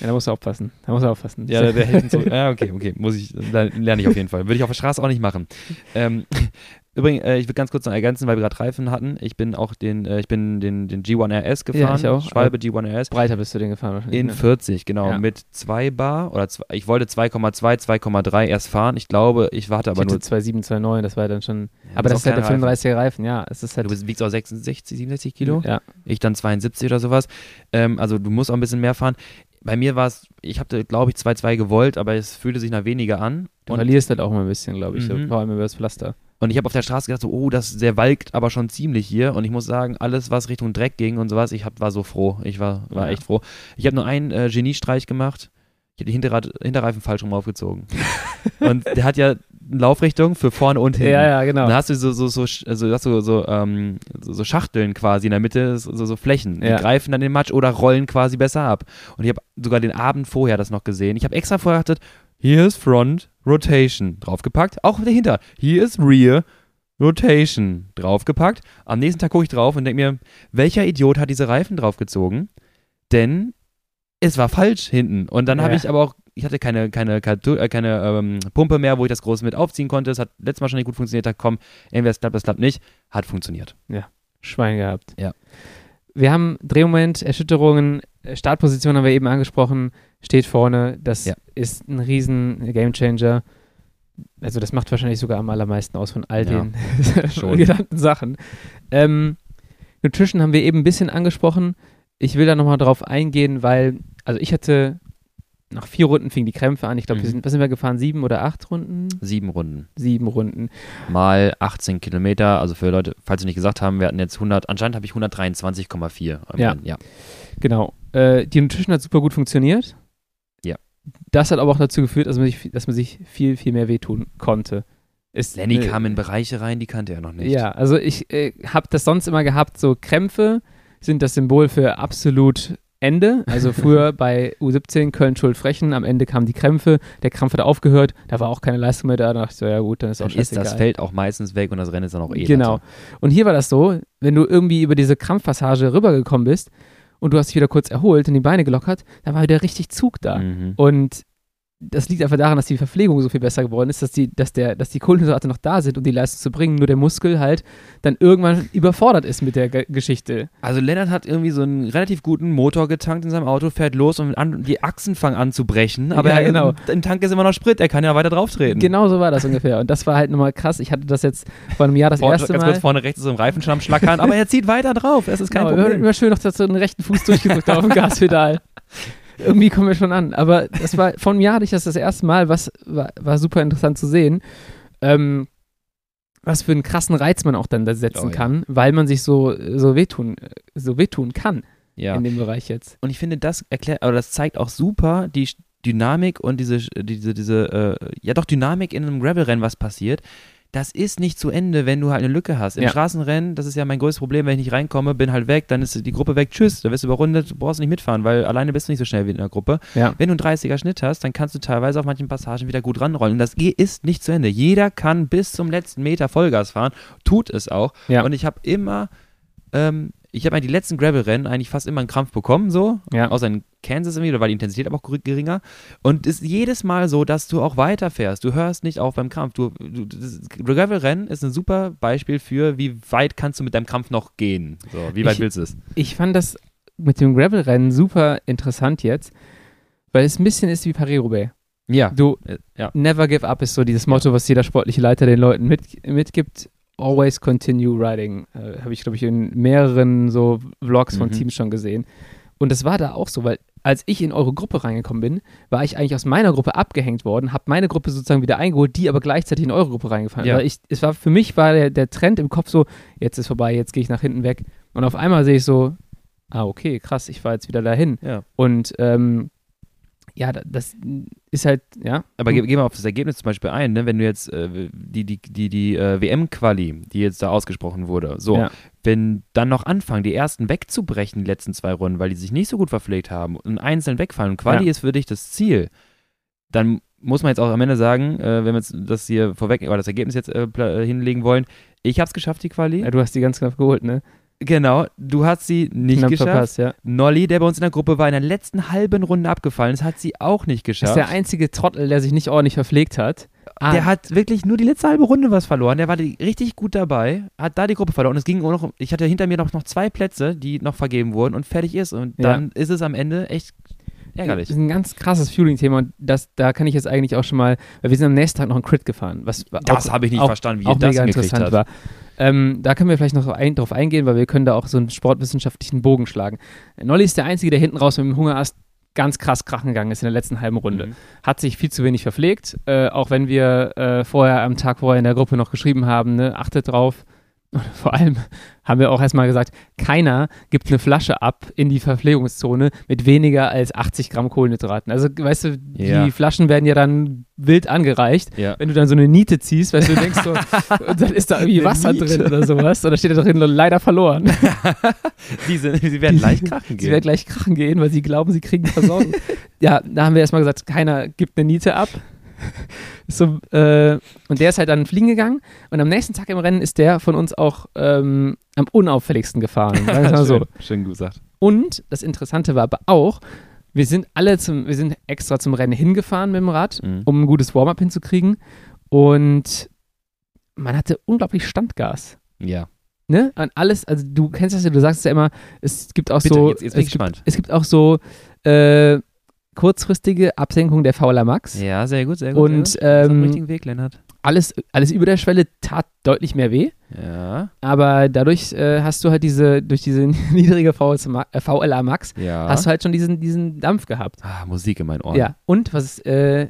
ja, da musst du aufpassen. Da musst du aufpassen. Ja, der, der hält ihn so. Ja, okay, okay. Muss ich, da lerne ich auf jeden Fall. Würde ich auf der Straße auch nicht machen. Ähm, übrigens, äh, ich will ganz kurz noch ergänzen, weil wir gerade Reifen hatten. Ich bin auch den, äh, ich bin den, den G1 RS gefahren. ich auch. Schwalbe G1 RS. Breiter bist du den gefahren wahrscheinlich. In ne? 40, genau. Ja. Mit 2 Bar oder zwei, ich wollte 2,2, 2,3 erst fahren. Ich glaube, ich warte Ich aber hatte nur. 2,7, 2,9, das war dann schon. Ja, aber das ist halt der kleine 35er Reifen, ja. Es ist halt. Du bist, wiegst auch 66, 67 Kilo. Ja. Ich dann 72 oder sowas. Ähm, also du musst auch ein bisschen mehr fahren. Bei mir war es, ich habe, glaube ich, 2,2 gewollt, aber es fühlte sich nach weniger an. Du Und verlierst halt auch mal ein bisschen, glaube ich, so, Mhm. vor allem über das Pflaster. Und ich habe auf der Straße gedacht, so, oh, das, der walkt aber schon ziemlich hier. Und ich muss sagen, alles, was Richtung Dreck ging und sowas, ich hab, war so froh. Ich war, war Ja. echt froh. Ich habe nur einen äh, Geniestreich gemacht. Ich habe die Hinterrad, Hinterreifen falsch rum aufgezogen. und der hat ja eine Laufrichtung für vorne und hinten. Ja, ja, genau. Dann hast du so, so, so, sch- also hast du so, ähm, so, so Schachteln quasi in der Mitte, so, so Flächen. Ja. Die greifen dann den Matsch oder rollen quasi besser ab. Und ich habe sogar den Abend vorher das noch gesehen. Ich habe extra vorher gedacht, hier ist Front Rotation draufgepackt. Auch dahinter. Hier ist Rear Rotation draufgepackt. Am nächsten Tag gucke ich drauf und denke mir, welcher Idiot hat diese Reifen draufgezogen? Denn es war falsch hinten. Und dann habe Ja. ich aber auch, ich hatte keine, keine, Kartu- äh, keine ähm, Pumpe mehr, wo ich das groß mit aufziehen konnte. Es hat letztes Mal schon nicht gut funktioniert. Da komm, entweder es klappt, es klappt nicht. Hat funktioniert. Schwein gehabt. Ja. Wir haben Drehmoment, Erschütterungen, äh, Startposition haben wir eben angesprochen, steht vorne. Das Ja. ist ein riesen Gamechanger. Also das macht wahrscheinlich sogar am allermeisten aus von all Ja, den schon. genannten Sachen. Ähm, Nutrition haben wir eben ein bisschen angesprochen. Ich will da nochmal drauf eingehen, weil, also ich hatte, nach vier Runden fingen die Krämpfe an. Ich glaube, wir Mhm. sind, was sind wir gefahren? Sieben oder acht Runden? Sieben Runden. Sieben Runden. Mal 18 Kilometer. Also für Leute, falls Sie nicht gesagt haben, wir hatten jetzt 100, anscheinend habe ich 123,4. am Ja. Ja. Genau. Äh, die Nutrition hat super gut funktioniert. Ja. Das hat aber auch dazu geführt, dass man sich, dass man sich viel, viel mehr wehtun konnte. Ist, Lenny äh, kam in Bereiche rein, die kannte er noch nicht. Ja, also ich äh, habe das sonst immer gehabt, so Krämpfe sind das Symbol für absolut Ende. Also früher bei U17 Köln-Schuld-Frechen, am Ende kamen die Krämpfe, der Krampf hat aufgehört, da war auch keine Leistung mehr da, da dachte ich so, ja gut, dann ist auch Dann ist das Feld auch meistens weg und das Rennen ist dann auch eh Genau. Latte. Und hier war das so, wenn du irgendwie über diese Krampfpassage rübergekommen bist und du hast dich wieder kurz erholt und die Beine gelockert, dann war wieder richtig Zug da. Mhm. Und das liegt einfach daran, dass die Verpflegung so viel besser geworden ist, dass die, dass der, dass die Kohlenhydrate noch da sind, um die Leistung zu bringen, nur der Muskel halt dann irgendwann überfordert ist mit der Ge Geschichte. Also Lennart hat irgendwie so einen relativ guten Motor getankt in seinem Auto, fährt los und an, die Achsen fangen an zu brechen, aber Ja, genau. im Tank ist immer noch Sprit, er kann ja weiter drauf treten. Genau so war das ungefähr. Und das war halt nochmal krass. Ich hatte das jetzt vor einem Jahr das Vorne, erste ganz Mal. kurz vorne rechts ist so ein Reifen schon am Schlackern, aber er zieht weiter drauf, das ist kein Genau, Problem. immer schön noch so den rechten Fuß durchgedrückt auf dem Gaspedal. Irgendwie kommen wir schon an. Aber das war vor einem Jahr hatte ich das das erste Mal, was war, war super interessant zu sehen. Ähm, was für einen krassen Reiz man auch dann da setzen Oh ja. kann, weil man sich so, so wehtun, so wehtun kann Ja. in dem Bereich jetzt. Und ich finde, das erklärt, aber das zeigt auch super die Dynamik und diese, diese, diese, äh, ja doch Dynamik in einem Gravel-Rennen, was passiert. Das ist nicht zu Ende, wenn du halt eine Lücke hast. Im Ja. Straßenrennen, das ist ja mein größtes Problem, wenn ich nicht reinkomme, bin halt weg, dann ist die Gruppe weg, tschüss, da wirst du überrundet, du brauchst nicht mitfahren, weil alleine bist du nicht so schnell wie in der Gruppe. Ja. Wenn du einen 30er Schnitt hast, dann kannst du teilweise auf manchen Passagen wieder gut ranrollen. Und das ist nicht zu Ende. Jeder kann bis zum letzten Meter Vollgas fahren, tut es auch. Ja. Und ich habe immer, ähm, ich habe die letzten Gravel-Rennen eigentlich fast immer einen Krampf bekommen, so. Ja. Außer in kennst es irgendwie, oder war die Intensität aber auch gering- geringer. Und es ist jedes Mal so, dass du auch weiterfährst. Du hörst nicht auf beim Kampf. Du, du, Gravel-Rennen ist ein super Beispiel für, wie weit kannst du mit deinem Kampf noch gehen. So, wie weit Ich- willst du es? Ich fand das mit dem Gravel-Rennen super interessant jetzt, weil es ein bisschen ist wie Paris-Roubaix. Ja. Du, Äh, ja. never give up ist so dieses Motto, was jeder sportliche Leiter den Leuten mit, mitgibt. Always continue riding. Äh, Habe ich, glaube ich, in mehreren so Vlogs von Mhm. Teams schon gesehen. Und das war da auch so, weil als ich in eure Gruppe reingekommen bin, war ich eigentlich aus meiner Gruppe abgehängt worden, habe meine Gruppe sozusagen wieder eingeholt, die aber gleichzeitig in eure Gruppe reingefallen. Ja. Weil ich, es war für mich war der, der Trend im Kopf so, jetzt ist vorbei, jetzt gehe ich nach hinten weg. Und auf einmal sehe ich so, ah okay, krass, ich war jetzt wieder dahin. ja. Und ähm, ja, da- das ist halt, ja. Aber ge gehen wir auf das Ergebnis zum Beispiel ein, ne? wenn du jetzt äh, die, die, die, die äh, WM-Quali, die jetzt da ausgesprochen wurde, so, Ja. wenn dann noch anfangen, die ersten wegzubrechen, die letzten zwei Runden, weil die sich nicht so gut verpflegt haben und einzeln wegfallen und Quali Ja. ist für dich das Ziel, dann muss man jetzt auch am Ende sagen, äh, wenn wir jetzt das hier vorweg, oder das Ergebnis jetzt äh, äh, hinlegen wollen, ich habe es geschafft, die Quali. ja, du hast die ganz knapp geholt, ne? Genau, du hast sie nicht Knapp geschafft. verpasst, ja. Nolly, der bei uns in der Gruppe war, in der letzten halben Runde abgefallen ist, hat sie auch nicht Das ist geschafft. der einzige Trottel, der sich nicht ordentlich verpflegt hat. Ah, Der hat wirklich nur die letzte halbe Runde was verloren. Der war richtig gut dabei, hat da die Gruppe verloren. Und es ging auch noch, ich hatte hinter mir noch, noch zwei Plätze, die noch vergeben wurden und fertig ist. Und Ja. dann ist es am Ende echt ärgerlich. Das ist ein ganz krasses Fueling-Thema und das, da kann ich jetzt eigentlich auch schon mal, weil wir sind am nächsten Tag noch einen Crit gefahren, was Das habe ich nicht auch, verstanden, wie auch das mega interessant war. Ähm, da können wir vielleicht noch ein, drauf eingehen, weil wir können da auch so einen sportwissenschaftlichen Bogen schlagen. Nolly ist der Einzige, der hinten raus mit dem Hungerast ganz krass krachen gegangen ist in der letzten halben Runde. Mhm. Hat sich viel zu wenig verpflegt, äh, auch wenn wir äh, vorher am Tag vorher in der Gruppe noch geschrieben haben, ne, achtet drauf. Und vor allem haben wir auch erstmal gesagt, keiner gibt eine Flasche ab in die Verpflegungszone mit weniger als 80 Gramm Kohlenhydraten. Also, weißt du, die Ja. Flaschen werden ja dann wild angereicht. Ja. Wenn du dann so eine Niete ziehst, weißt du, denkst so, und dann ist da irgendwie Wasser Niete. drin oder sowas. Und da steht da drin, leider verloren. Die, sind, die werden leicht krachen Sie gehen. werden gleich krachen gehen, weil sie glauben, sie kriegen Versorgung. ja, da haben wir erstmal gesagt, keiner gibt eine Niete ab. so, äh, und der ist halt dann fliegen gegangen. Und am nächsten Tag im Rennen ist der von uns auch ähm, am unauffälligsten gefahren. Mal so. schön, schön gesagt. Und das Interessante war aber auch, wir sind alle zum, wir sind extra zum Rennen hingefahren mit dem Rad, Mhm. um ein gutes Warm-up hinzukriegen. Und man hatte unglaublich Standgas. Ja. Ne? An alles, also du kennst das ja, du sagst ja immer, es gibt auch Bitte, so. jetzt, jetzt es gibt, gespannt. es gibt auch so äh, kurzfristige Absenkung der Fauler Max. Ja, sehr gut, sehr gut. Und, sehr gut. Ähm, richtigen Weg, Lennart. Alles, alles über der Schwelle tat deutlich mehr weh. Ja, Aber dadurch äh, hast du halt diese, durch diese niedrige VLA äh, VLA Max, ja. hast du halt schon diesen, diesen Dampf gehabt. ah, Musik in meinen Ohren. Ja, und was, äh,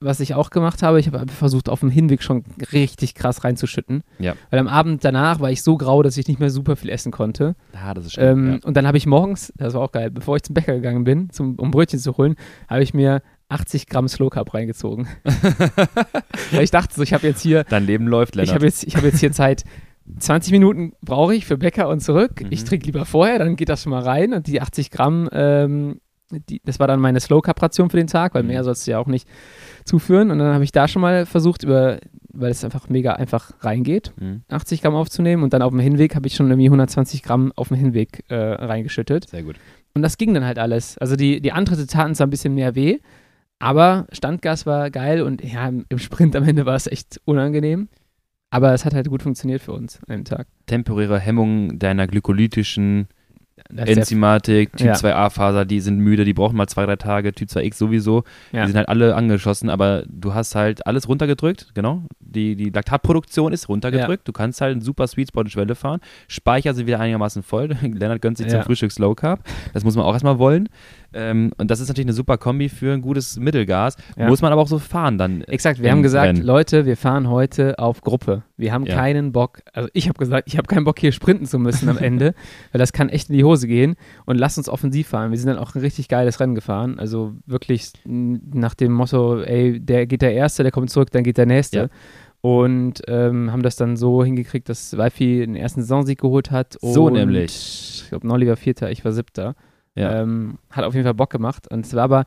was ich auch gemacht habe, ich habe versucht, auf dem Hinweg schon richtig krass reinzuschütten. Ja. Weil am Abend danach war ich so grau, dass ich nicht mehr super viel essen konnte. Ah, das ist schön. Ähm, Und dann habe ich morgens, das war auch geil, bevor ich zum Bäcker gegangen bin, zum, um Brötchen zu holen, habe ich mir 80 Gramm Slow Carb reingezogen. Weil ich dachte so, ich habe jetzt hier, Dein Leben läuft, ich Lennart. habe jetzt, ich habe jetzt hier Zeit. 20 Minuten brauche ich für Bäcker und zurück. Mhm. Ich trinke lieber vorher, dann geht das schon mal rein. Und die 80 Gramm, ähm, die, das war dann meine Slow Carb Ration für den Tag, weil Mhm. mehr sollst du ja auch nicht zuführen. Und dann habe ich da schon mal versucht, über, weil es einfach mega einfach reingeht, Mhm. 80 Gramm aufzunehmen. Und dann auf dem Hinweg habe ich schon irgendwie 120 Gramm auf dem Hinweg äh, reingeschüttet. Sehr gut. Und das ging dann halt alles. Also die, die Antritte taten zwar ein bisschen mehr weh, aber Standgas war geil und ja, im im Sprint am Ende war es echt unangenehm. Aber es hat halt gut funktioniert für uns an dem Tag. Temporäre Hemmung deiner glykolytischen Enzymatik, Typ Ja. 2a-Faser, die sind müde, die brauchen mal zwei, drei Tage, Typ 2x sowieso. Ja. Die sind halt alle angeschossen, aber du hast halt alles runtergedrückt, genau. Die, die Laktatproduktion ist runtergedrückt. Du kannst halt einen super Sweet Spot in Schwelle fahren. Speicher sind wieder einigermaßen voll. Lennart gönnt sich zum Ja. Frühstück Slow Carb. Das muss man auch erstmal wollen. Ähm, und das ist natürlich eine super Kombi für ein gutes Mittelgas. Ja. Muss man aber auch so fahren dann. Exakt, wir haben gesagt, Rennen. Leute, wir fahren heute auf Gruppe. Wir haben Ja. keinen Bock, also ich habe gesagt, ich habe keinen Bock hier sprinten zu müssen am Ende, weil das kann echt in die Hose gehen und lasst uns offensiv fahren. Wir sind dann auch ein richtig geiles Rennen gefahren, also wirklich nach dem Motto, ey, der geht der Erste, der kommt zurück, dann geht der Nächste. Ja. Und ähm, haben das dann so hingekriegt, dass Weifi den ersten Saisonsieg geholt hat. So nämlich. Ich glaube, Nolli war Vierter, ich war Siebter. Ja. Ähm, hat auf jeden Fall Bock gemacht. Und es war aber,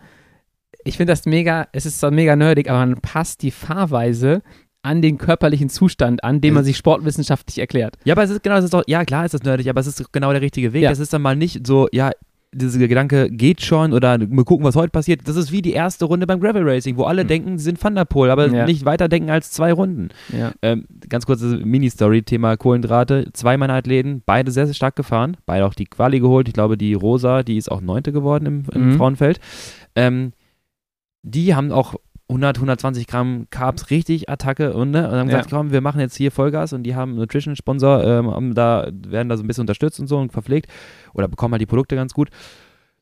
ich finde das mega, es ist zwar mega nerdig, aber man passt die Fahrweise an den körperlichen Zustand an, den man sich sportwissenschaftlich erklärt. Ja, aber es ist genau, es ist doch, ja klar ist das nerdig, aber es ist genau der richtige Weg. Ja. Es ist dann mal nicht so, ja, dieser Gedanke geht schon oder mal gucken, was heute passiert. Das ist wie die erste Runde beim Gravel Racing, wo alle Mhm. denken, sie sind Thunderpole, aber Ja. nicht weiter denken als zwei Runden. Ja. Ähm, ganz kurze Mini-Story, Thema Kohlenhydrate. Zwei meiner Athleten, beide sehr, sehr stark gefahren, beide auch die Quali geholt. Ich glaube, die Rosa, die ist auch Neunte geworden im, im Mhm. Frauenfeld. Ähm, die haben auch 100, 120 Gramm Carbs richtig Attacke und, ne, und haben gesagt, komm, wir machen jetzt hier Vollgas und die haben einen Nutrition-Sponsor, ähm, da, werden da so ein bisschen unterstützt und so und verpflegt oder bekommen halt die Produkte ganz gut.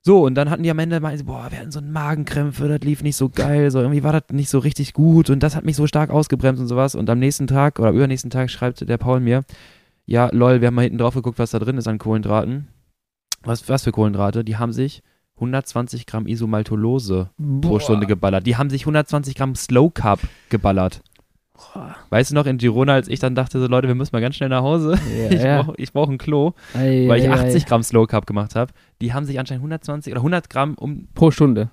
So, und dann hatten die am Ende, sie, boah, wir hatten so einen Magenkrämpfe, das lief nicht so geil, so irgendwie war das nicht so richtig gut und das hat mich so stark ausgebremst und sowas. Und am nächsten Tag oder übernächsten Tag schreibt der Paul mir, ja, lol, wir haben mal hinten drauf geguckt, was da drin ist an Kohlenhydraten. Was, was für Kohlenhydrate? Die haben sich 120 Gramm Isomaltolose pro Boah. Stunde geballert. Die haben sich 120 Gramm Slow Carb geballert. Boah. Weißt du noch, in Girona, als ich dann dachte, so Leute, wir müssen mal ganz schnell nach Hause. Ja, Ich ja. brauche brauch ein Klo, Ei, weil ich ei, 80 ei. Gramm Slow Carb gemacht habe. Die haben sich anscheinend 120 oder 100 Gramm um. pro Stunde.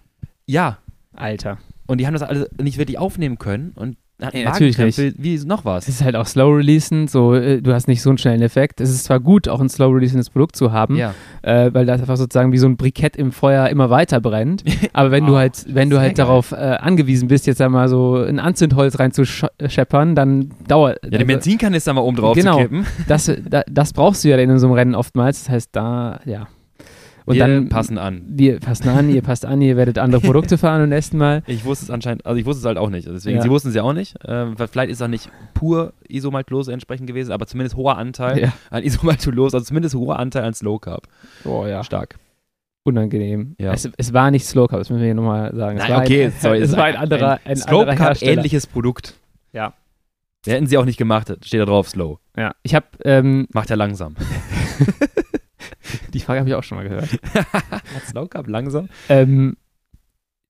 Ja. Alter. Und die haben das alles nicht wirklich aufnehmen können und Ja, natürlich wie noch Es was. ist halt auch slow releasend, so äh, du hast nicht so einen schnellen Effekt. Es ist zwar gut, auch ein slow releasendes Produkt zu haben, Ja. äh, weil das einfach sozusagen wie so ein Brikett im Feuer immer weiter brennt. Aber wenn du Oh, halt, wenn du halt geil. darauf äh, angewiesen bist, jetzt einmal so ein Anzündholz reinzuscheppern, dann dauert. Ja, den also, Benzinkanister mal oben drauf Genau. zu kippen. das, da, das brauchst du ja in so einem Rennen oftmals. Das heißt, da, ja. Und Wir dann passen an. Wir passen an, ihr passt an, ihr werdet andere Produkte fahren und nächsten Mal. Ich wusste es anscheinend, also ich wusste es halt auch nicht. Deswegen, Ja. sie wussten es ja auch nicht. Ähm, vielleicht ist es auch nicht pur Isomaltulose entsprechend gewesen, aber zumindest hoher Anteil Ja. an Isomaltulose, also zumindest hoher Anteil an Slow Carb. Oh ja. Stark. Unangenehm. Ja. Es, es war nicht Slow Carb, das müssen wir hier nochmal sagen. Es Nein, war okay, ein, sorry, es war ein anderer, ein, Slow anderer Carb ähnliches Produkt. Ja. Hätten sie auch nicht gemacht, steht da drauf, Slow. Ja, ich habe ähm, Macht er langsam. die Frage habe ich auch schon mal gehört. Hat Slow Carb langsam? ähm,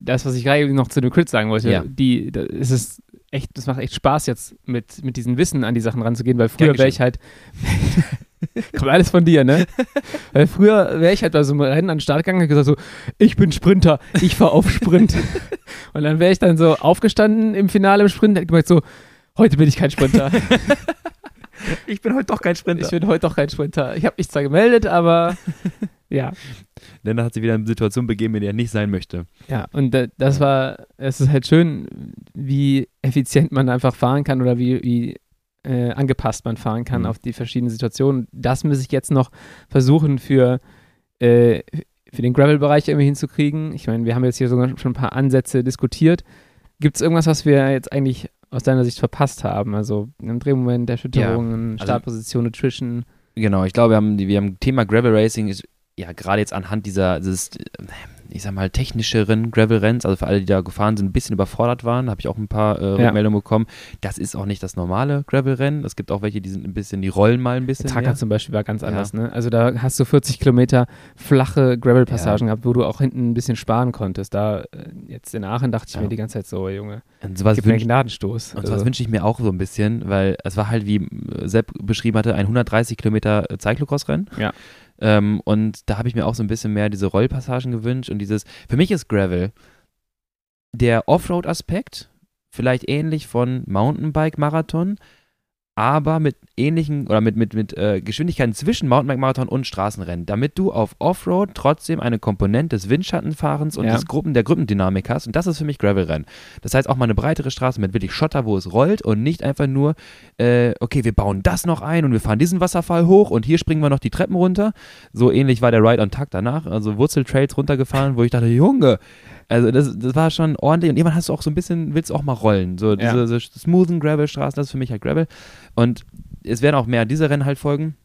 das, was ich gerade noch zu dem Crit sagen wollte, Ja. die, da, es ist echt, das macht echt Spaß jetzt mit, mit diesem Wissen an die Sachen ranzugehen, weil früher wäre ich halt, kommt alles von dir, ne? weil früher wäre ich halt bei so einem Rennen an den Start gegangen und gesagt so, ich bin Sprinter, ich fahre auf Sprint. und dann wäre ich dann so aufgestanden im Finale im Sprint und hätte gemeint so, heute bin ich kein Sprinter. Ich bin heute doch kein Sprinter. ich bin heute doch kein Sprinter. Ich habe mich zwar gemeldet, aber ja. Denn da hat sie wieder eine Situation begeben, in der er nicht sein möchte. Ja, und da- das war, es ist halt schön, wie effizient man einfach fahren kann oder wie, wie äh, angepasst man fahren kann Mhm. auf die verschiedenen Situationen. Das muss ich jetzt noch versuchen für, äh, für den Gravel-Bereich irgendwie hinzukriegen. Ich meine, wir haben jetzt hier sogar schon ein paar Ansätze diskutiert. Gibt es irgendwas, was wir jetzt eigentlich aus deiner Sicht verpasst haben? Also im Drehmoment, Erschütterungen, also- Startposition, Nutrition. Genau, ich glaube, wir haben, wir haben Thema Gravel Racing ist ja gerade jetzt anhand dieser, dieses, äh, ich sag mal, technischeren Gravel-Renns, also für alle, die da gefahren sind, ein bisschen überfordert waren, habe ich auch ein paar äh, Ja. Rückmeldungen bekommen. Das ist auch nicht das normale Gravel-Rennen. Es gibt auch welche, die sind ein bisschen, die rollen mal ein bisschen. Taka zum Beispiel war ganz Ja. anders, ne? Also da hast du 40 Kilometer flache Gravel-Passagen gehabt, wo du auch hinten ein bisschen sparen konntest. Da äh, jetzt in Aachen dachte ich Ja. mir die ganze Zeit so, Junge, Und sowas gib mir einen Gnadenstoß. und sowas Also, wünsche ich mir auch so ein bisschen, weil es war halt, wie äh, Sepp beschrieben hatte, ein 130 Kilometer äh, Cyclocross-Rennen. Ja. Ähm, und da habe ich mir auch so ein bisschen mehr diese Rollpassagen gewünscht und dieses, für mich ist Gravel der Offroad-Aspekt, vielleicht ähnlich von Mountainbike-Marathon, aber mit ähnlichen oder mit, mit, mit äh, Geschwindigkeiten zwischen Mountainbike-Marathon und Straßenrennen, damit du auf Offroad trotzdem eine Komponente des Windschattenfahrens und Ja. des Gruppen, der Gruppendynamik hast. Und das ist für mich Gravel-Rennen. Das heißt auch mal eine breitere Straße mit wirklich Schotter, wo es rollt und nicht einfach nur, äh, okay, wir bauen das noch ein und wir fahren diesen Wasserfall hoch und hier springen wir noch die Treppen runter. So ähnlich war der Ride on Tag danach, also Wurzeltrails runtergefahren, wo ich dachte, Junge, also das, das war schon ordentlich und irgendwann hast du auch so ein bisschen, willst du auch mal rollen. So diese, Ja. so smoothen Gravel-Straßen, das ist für mich halt Gravel. Und es werden auch mehr dieser Rennen halt folgen.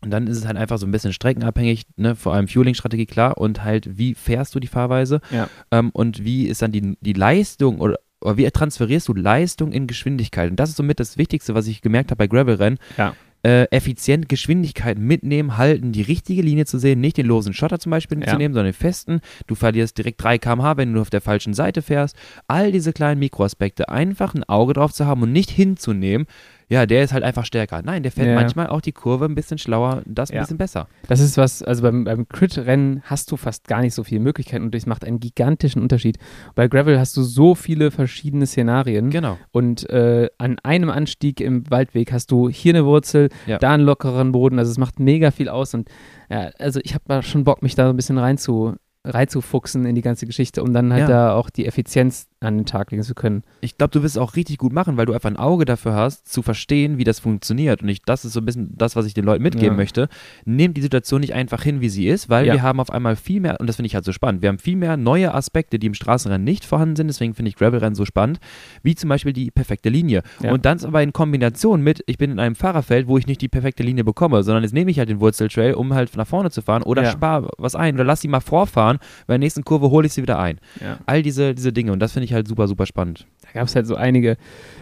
Und dann ist es halt einfach so ein bisschen streckenabhängig, ne, vor allem Fueling-Strategie, klar, und halt, wie fährst du die Fahrweise Ja. ähm, und wie ist dann die, die Leistung oder, oder wie transferierst du Leistung in Geschwindigkeit? Und das ist somit das Wichtigste, was ich gemerkt habe bei Gravel-Rennen. Ja. Äh, effizient Geschwindigkeit mitnehmen, halten, die richtige Linie zu sehen, nicht den losen Schotter zum Beispiel Ja. zu nehmen, sondern den festen. Du verlierst direkt 3 km/h, wenn du auf der falschen Seite fährst. All diese kleinen Mikroaspekte, einfach ein Auge drauf zu haben und nicht hinzunehmen, ja, der ist halt einfach stärker. Nein, der fährt Ja. manchmal auch die Kurve ein bisschen schlauer, das ein Ja. bisschen besser. Das ist was, also beim, beim Crit-Rennen hast du fast gar nicht so viele Möglichkeiten und das macht einen gigantischen Unterschied. Bei Gravel hast du so viele verschiedene Szenarien Genau. und äh, an einem Anstieg im Waldweg hast du hier eine Wurzel, Ja. da einen lockeren Boden, also es macht mega viel aus und ja, also ich habe da schon Bock, mich da so ein bisschen rein zu, reinzufuchsen in die ganze Geschichte, um dann halt Ja. da auch die Effizienz an den Tag legen zu können. Ich glaube, du wirst es auch richtig gut machen, weil du einfach ein Auge dafür hast, zu verstehen, wie das funktioniert. Und ich, das ist so ein bisschen das, was ich den Leuten mitgeben Ja. möchte. Nehmt die Situation nicht einfach hin, wie sie ist, weil Ja. wir haben auf einmal viel mehr, und das finde ich halt so spannend, wir haben viel mehr neue Aspekte, die im Straßenrennen nicht vorhanden sind. Deswegen finde ich Gravelrennen so spannend, wie zum Beispiel die perfekte Linie. Und dann aber in Kombination mit, ich bin in einem Fahrerfeld, wo ich nicht die perfekte Linie bekomme, sondern jetzt nehme ich halt den Wurzeltrail, um halt nach vorne zu fahren oder spare was ein oder lass sie mal vorfahren, bei der nächsten Kurve hole ich sie wieder ein. Ja. All diese, diese Dinge und das finde ich halt super, super spannend. Da gab es halt so einige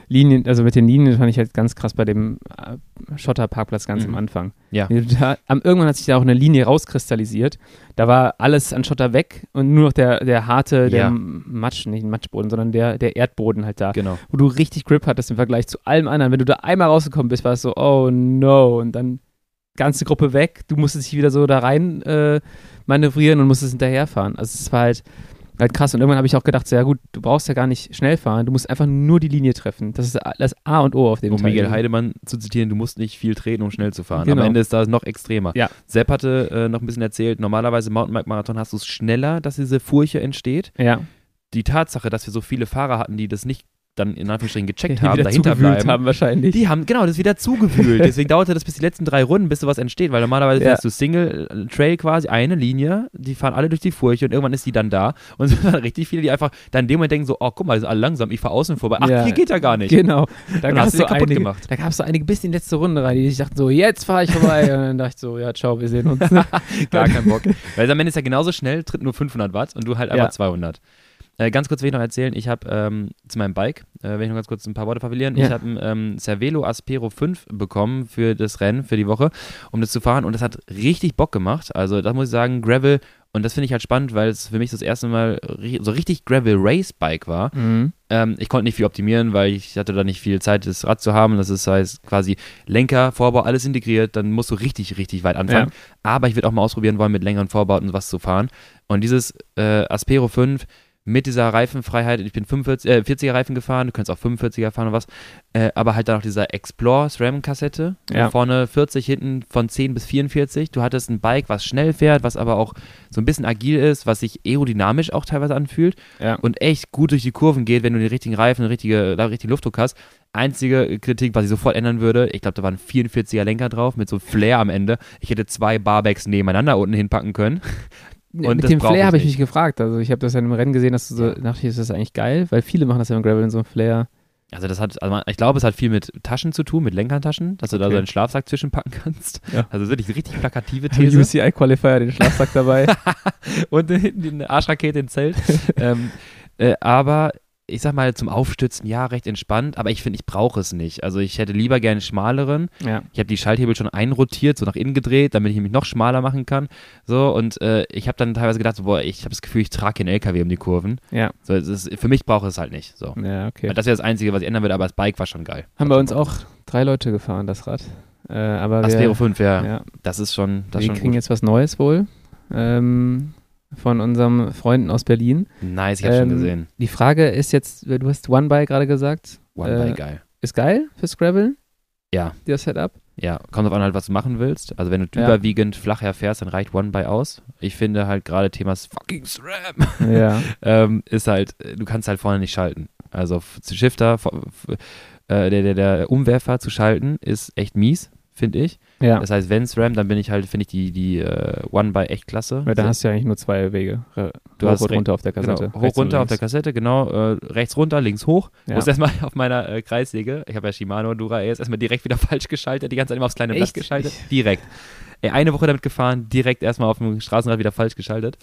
Linien, also mit den Linien fand ich halt ganz krass bei dem äh, Schotterparkplatz ganz Mhm. am Anfang. Ja. Da, am, irgendwann hat sich da auch eine Linie rauskristallisiert. Da war alles an Schotter weg und nur noch der, der harte, der Ja. Matsch, nicht Matschboden, sondern der, der Erdboden halt da. Genau. Wo du richtig Grip hattest im Vergleich zu allem anderen. Wenn du da einmal rausgekommen bist, war es so, oh no. Und dann ganze Gruppe weg. Du musstest dich wieder so da rein äh, manövrieren und musstest hinterherfahren. Also es war halt, halt krass. Und irgendwann habe ich auch gedacht, so, ja gut, du brauchst ja gar nicht schnell fahren. Du musst einfach nur die Linie treffen. Das ist das A und O auf dem Um Teil. Miguel Heidemann zu zitieren, du musst nicht viel treten, um schnell zu fahren. Genau. Am Ende ist das noch extremer. Ja. Sepp hatte äh, noch ein bisschen erzählt, normalerweise im Mountainbike-Marathon hast du es schneller, dass diese Furche entsteht. Ja. Die Tatsache, dass wir so viele Fahrer hatten, die das nicht dann in Anführungsstrichen gecheckt Die haben, dahinter bleiben. haben wahrscheinlich. Die haben, genau, das wieder zugewühlt. Deswegen dauerte das bis die letzten drei Runden, bis sowas entsteht, weil normalerweise Ja. fährst du Single äh, Trail quasi, eine Linie, die fahren alle durch die Furche und irgendwann ist die dann da. Und es waren richtig viele, die einfach dann in dem Moment denken so, oh, guck mal, das ist alle langsam, ich fahre außen vorbei. Ach, Ja. hier geht ja gar nicht. Genau. Da gab hast es du so kaputt einige, gemacht. da gab es so einige bis in die letzte Runde rein, die sich dachten so, jetzt fahre ich vorbei. und dann dachte ich so, ja, ciao, wir sehen uns. Gar keinen Bock. Weil am Ende ist ja genauso schnell, tritt nur 500 Watt und du halt einfach Ja. 200. Äh, ganz kurz will ich noch erzählen, ich habe ähm, zu meinem Bike, äh, will ich noch ganz kurz ein paar Worte verlieren, Ja. ich habe ein ähm, Cervelo Aspero 5 bekommen für das Rennen, für die Woche, um das zu fahren und das hat richtig Bock gemacht. Also das muss ich sagen, Gravel und das finde ich halt spannend, weil es für mich das erste Mal so richtig Gravel Race Bike war. mhm. Ähm, ich konnte nicht viel optimieren, weil ich hatte da nicht viel Zeit, das Rad zu haben. Das ist heißt quasi Lenker, Vorbau, alles integriert. Dann musst du richtig, richtig weit anfangen. Aber ich würde auch mal ausprobieren wollen, mit längeren Vorbauten was zu fahren. Und dieses äh, Aspero 5 mit dieser Reifenfreiheit, ich bin 45, äh, 40er Reifen gefahren, du könntest auch 45er fahren oder was, äh, aber halt dann auch dieser Explore SRAM-Kassette, Ja. vorne 40, hinten von 10 bis 44. Du hattest ein Bike, was schnell fährt, was aber auch so ein bisschen agil ist, was sich aerodynamisch auch teilweise anfühlt Ja. und echt gut durch die Kurven geht, wenn du den richtigen Reifen, den richtige, da richtigen Luftdruck hast. Einzige Kritik, was ich sofort ändern würde, ich glaube, da waren 44er Lenker drauf mit so Flair am Ende. Ich hätte zwei Barbacks nebeneinander unten hinpacken können. Und Mit dem Flair habe ich mich gefragt. Also ich habe das ja im Rennen gesehen, dass du so, dachte ich, ist das eigentlich geil, weil viele machen das ja im Gravel in so einem Flair. Also das hat, also ich glaube, es hat viel mit Taschen zu tun, mit Lenkertaschen, dass du da Okay. so einen Schlafsack zwischenpacken kannst. Ja. Also wirklich richtig plakative These. UCI Qualifier den Schlafsack dabei. und hinten die Arschrakete im Zelt. ähm, äh, aber ich sag mal, zum Aufstützen, ja, recht entspannt, aber ich finde, ich brauche es nicht. Also ich hätte lieber gerne einen schmaleren. ja. Ich habe die Schalthebel schon einrotiert, so nach innen gedreht, damit ich mich noch schmaler machen kann. So, und äh, ich habe dann teilweise gedacht, so, boah, ich habe das Gefühl, ich trage den LKW um die Kurven. Ja. So, es ist, für mich brauche ich es halt nicht. So. Ja, okay. Das wäre das Einzige, was ich ändern würde, aber das Bike war schon geil. Haben bei uns auch drei Leute gefahren, das Rad. Äh, aber Aspero wir, 5, ja. ja, Das ist schon, das wir schon kriegen gut. jetzt was Neues wohl ähm, von unseren Freunden aus Berlin. Nice, ich habe schon ähm, gesehen. Die Frage ist jetzt, du hast One By gerade gesagt. One äh, by geil. Ist geil für Scrabble? Ja. Das Setup? Ja, kommt drauf an, halt, was du machen willst. Also, wenn du Ja. überwiegend flacher fährst, dann reicht One by aus. Ich finde halt gerade Thema fucking SRAM Ja. ähm, ist halt, du kannst halt vorne nicht schalten. Also, Shifter, äh, der, der, der Umwerfer zu schalten, ist echt mies, finde ich. Ja. Das heißt, wenn SRAM, dann bin ich halt, finde ich die, die äh, One by echt klasse. Weil da hast du ja eigentlich nur zwei Wege. Re- Du hoch hast runter auf der Genau, Kassette. hoch rechts und runter auf der. Kassette, genau. Äh, rechts runter, links hoch. Ja. Muss erstmal auf meiner äh, Kreissäge, ich habe ja Shimano Dura ES, erstmal direkt wieder falsch geschaltet, die ganze Zeit immer aufs kleine Blatt geschaltet. Direkt. Ey, eine Woche damit gefahren, direkt erstmal auf dem Straßenrad wieder falsch geschaltet.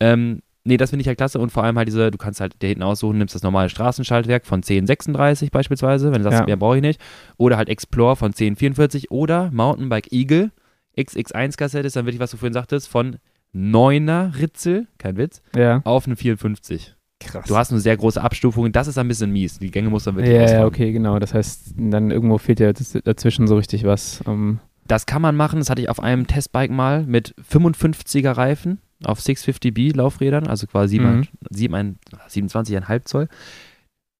Ähm, nee, das finde ich halt klasse und vor allem halt diese, du kannst halt dir hinten aussuchen, nimmst das normale Straßenschaltwerk von 1036 beispielsweise, wenn du sagst, Ja. mehr brauche ich nicht. Oder halt Explore von 1044 oder Mountainbike Eagle XX1 Kassette ist dann wirklich, was du vorhin sagtest, von 9er Ritzel, kein Witz, Ja. auf eine 54. Krass. Du hast eine sehr große Abstufung, das ist ein bisschen mies. Die Gänge muss dann wirklich ja, ja, ausfahren. okay, genau. Das heißt, dann irgendwo fehlt ja dazwischen so richtig was. Um, Das kann man machen, das hatte ich auf einem Testbike mal mit 55er Reifen auf 650B Laufrädern, also quasi Mhm. 7, 27,5 Zoll.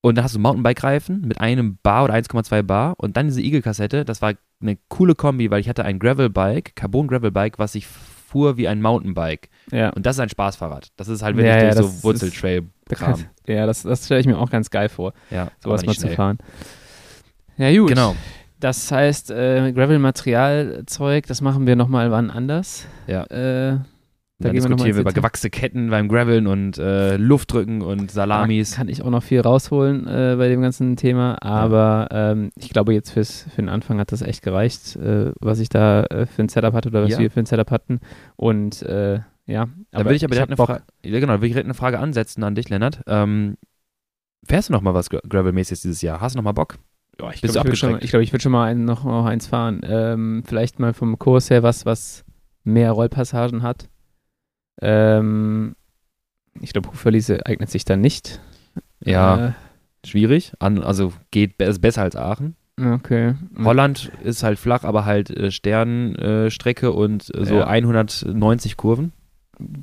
Und dann hast du Mountainbike-Reifen mit einem Bar oder 1,2 Bar und dann diese Eagle-Kassette. Das war eine coole Kombi, weil ich hatte ein Gravel-Bike, Carbon-Gravel-Bike, was sich fuhr wie ein Mountainbike. ja. Und das ist ein Spaßfahrrad. Das ist halt Ja, wirklich ja, das so ist- Wurzeltrail-Kram. Ja, das, das stelle ich mir auch ganz geil vor, Ja, sowas mal nicht zu schnell. fahren. Ja, gut. Genau. Das heißt, äh, Gravel-Materialzeug, das machen wir nochmal wann anders. Ja. Äh, Da mal diskutieren wir über gewachsene Ketten beim Graveln und äh, Luftdrücken und Da Salamis. kann ich auch noch viel rausholen äh, bei dem ganzen Thema, aber ähm, ich glaube, jetzt fürs, für den Anfang hat das echt gereicht, äh, was ich da äh, für ein Setup hatte oder was Ja. wir für ein Setup hatten. Und äh, ja, Da will ich aber direkt eine. Frage, ja, genau, da will ich direkt eine Frage ansetzen an dich, Lennart. Ähm, fährst du noch mal was Gra- Gravel-mäßiges dieses Jahr? Hast du noch mal Bock? Ja, ich glaube, ich, würd schon- ich, ich würde schon mal ein, noch, noch eins fahren. Ähm, vielleicht mal vom Kurs her was, was mehr Rollpassagen hat. Ähm, ich glaube, Hufverliese eignet sich dann nicht. Ja, schwierig. An, also geht ist besser als Aachen. Äh, okay. Holland ist halt flach, aber halt äh, Sternstrecke äh, und äh, so Ja. 190 Kurven.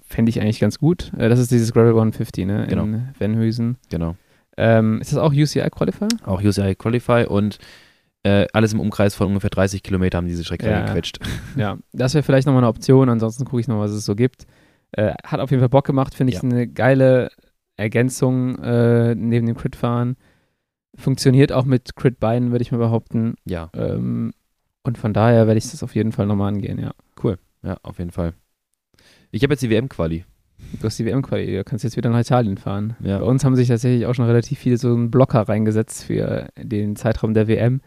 Fände ich eigentlich ganz gut. Äh, das ist dieses Gravel 150, ne? Genau. In Venhuysen. Genau. Ähm, ist das auch UCI Qualifier? Auch UCI Qualify und äh, alles im Umkreis von ungefähr 30 Kilometer haben diese Strecke Ja. gequetscht. Ja, das wäre vielleicht nochmal eine Option. Ansonsten gucke ich noch, was es so gibt. Äh, hat auf jeden Fall Bock gemacht. Finde ich Ja. eine geile Ergänzung äh, neben dem Crit-Fahren. Funktioniert auch mit Crit-Beinen, würde ich mal behaupten. Ja, Ähm, und von daher werde ich das auf jeden Fall nochmal angehen, ja. ja, auf jeden Fall. Ich habe jetzt die WM-Quali. Du hast die WM-Quali, du kannst jetzt wieder nach Italien fahren. Ja. Bei uns haben sich tatsächlich auch schon relativ viele so einen Blocker reingesetzt für den Zeitraum der WM.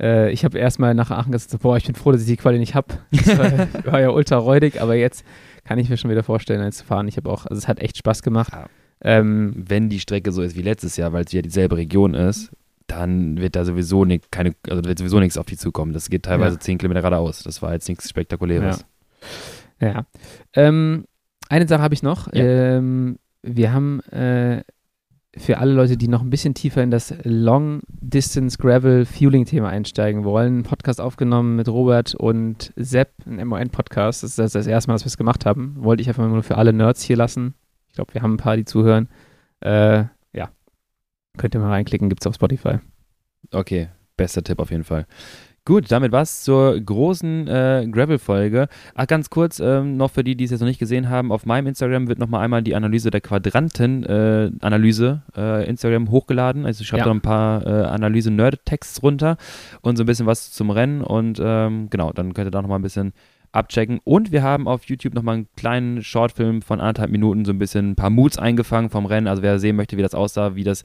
Äh, ich habe erstmal nach Aachen gesagt, boah, ich bin froh, dass ich die Quali nicht habe. Das war, war ja ultra räudig, aber jetzt kann ich mir schon wieder vorstellen, als zu fahren. Ich habe auch, also es hat echt Spaß gemacht. Ja. Ähm, wenn die Strecke so ist wie letztes Jahr, weil es ja dieselbe Region ist, dann wird da sowieso ni keine, also wird sowieso nichts auf die zukommen. Das geht teilweise Ja. 10 Kilometer geradeaus. Das war jetzt nichts Spektakuläres. ja. Ähm, eine Sache habe ich noch. Ja. Ähm, wir haben äh, für alle Leute, die noch ein bisschen tiefer in das Long Distance Gravel Fueling Thema einsteigen wollen, einen Podcast aufgenommen mit Robert und Sepp, ein MON-Podcast. Das ist das, das erste Mal, dass wir es gemacht haben. Wollte ich einfach mal nur für alle Nerds hier lassen. Ich glaube, wir haben ein paar, die zuhören. Äh, ja. Könnt ihr mal reinklicken, gibt es auf Spotify. Okay, bester Tipp auf jeden Fall. Gut, damit war's zur großen äh, Gravel-Folge. Ach, ganz kurz, ähm, noch für die, die es jetzt noch nicht gesehen haben, auf meinem Instagram wird nochmal einmal die Analyse der Quadranten-Analyse äh, Instagram hochgeladen. Also ich schreibe Ja. da ein paar äh, Analyse-Nerd-Texts runter und so ein bisschen was zum Rennen und ähm, genau, dann könnt ihr da nochmal ein bisschen abchecken. Und wir haben auf YouTube nochmal einen kleinen Shortfilm von anderthalb Minuten, so ein bisschen ein paar Moods eingefangen vom Rennen. Also wer sehen möchte, wie das aussah, wie das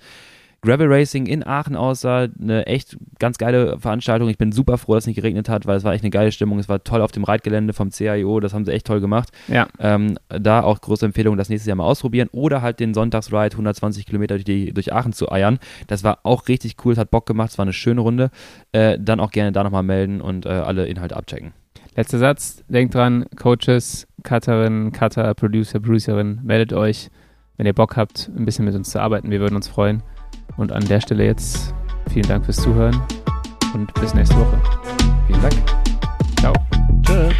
Gravel Racing in Aachen aussah. Eine echt ganz geile Veranstaltung. Ich bin super froh, dass es nicht geregnet hat, weil es war echt eine geile Stimmung. Es war toll auf dem Reitgelände vom CIO. Das haben sie echt toll gemacht. Ja. Ähm, da auch große Empfehlung, das nächstes Jahr mal ausprobieren. Oder halt den Sonntagsride 120 Kilometer durch, die, durch Aachen zu eiern. Das war auch richtig cool. Es hat Bock gemacht. Es war eine schöne Runde. Äh, dann auch gerne da nochmal melden und äh, alle Inhalte abchecken. Letzter Satz, denkt dran, Coaches, Cutterinnen, Cutter, Producer, Producerin, meldet euch, wenn ihr Bock habt, ein bisschen mit uns zu arbeiten. Wir würden uns freuen. Und an der Stelle jetzt vielen Dank fürs Zuhören und bis nächste Woche. Vielen Dank. Ciao. Tschüss.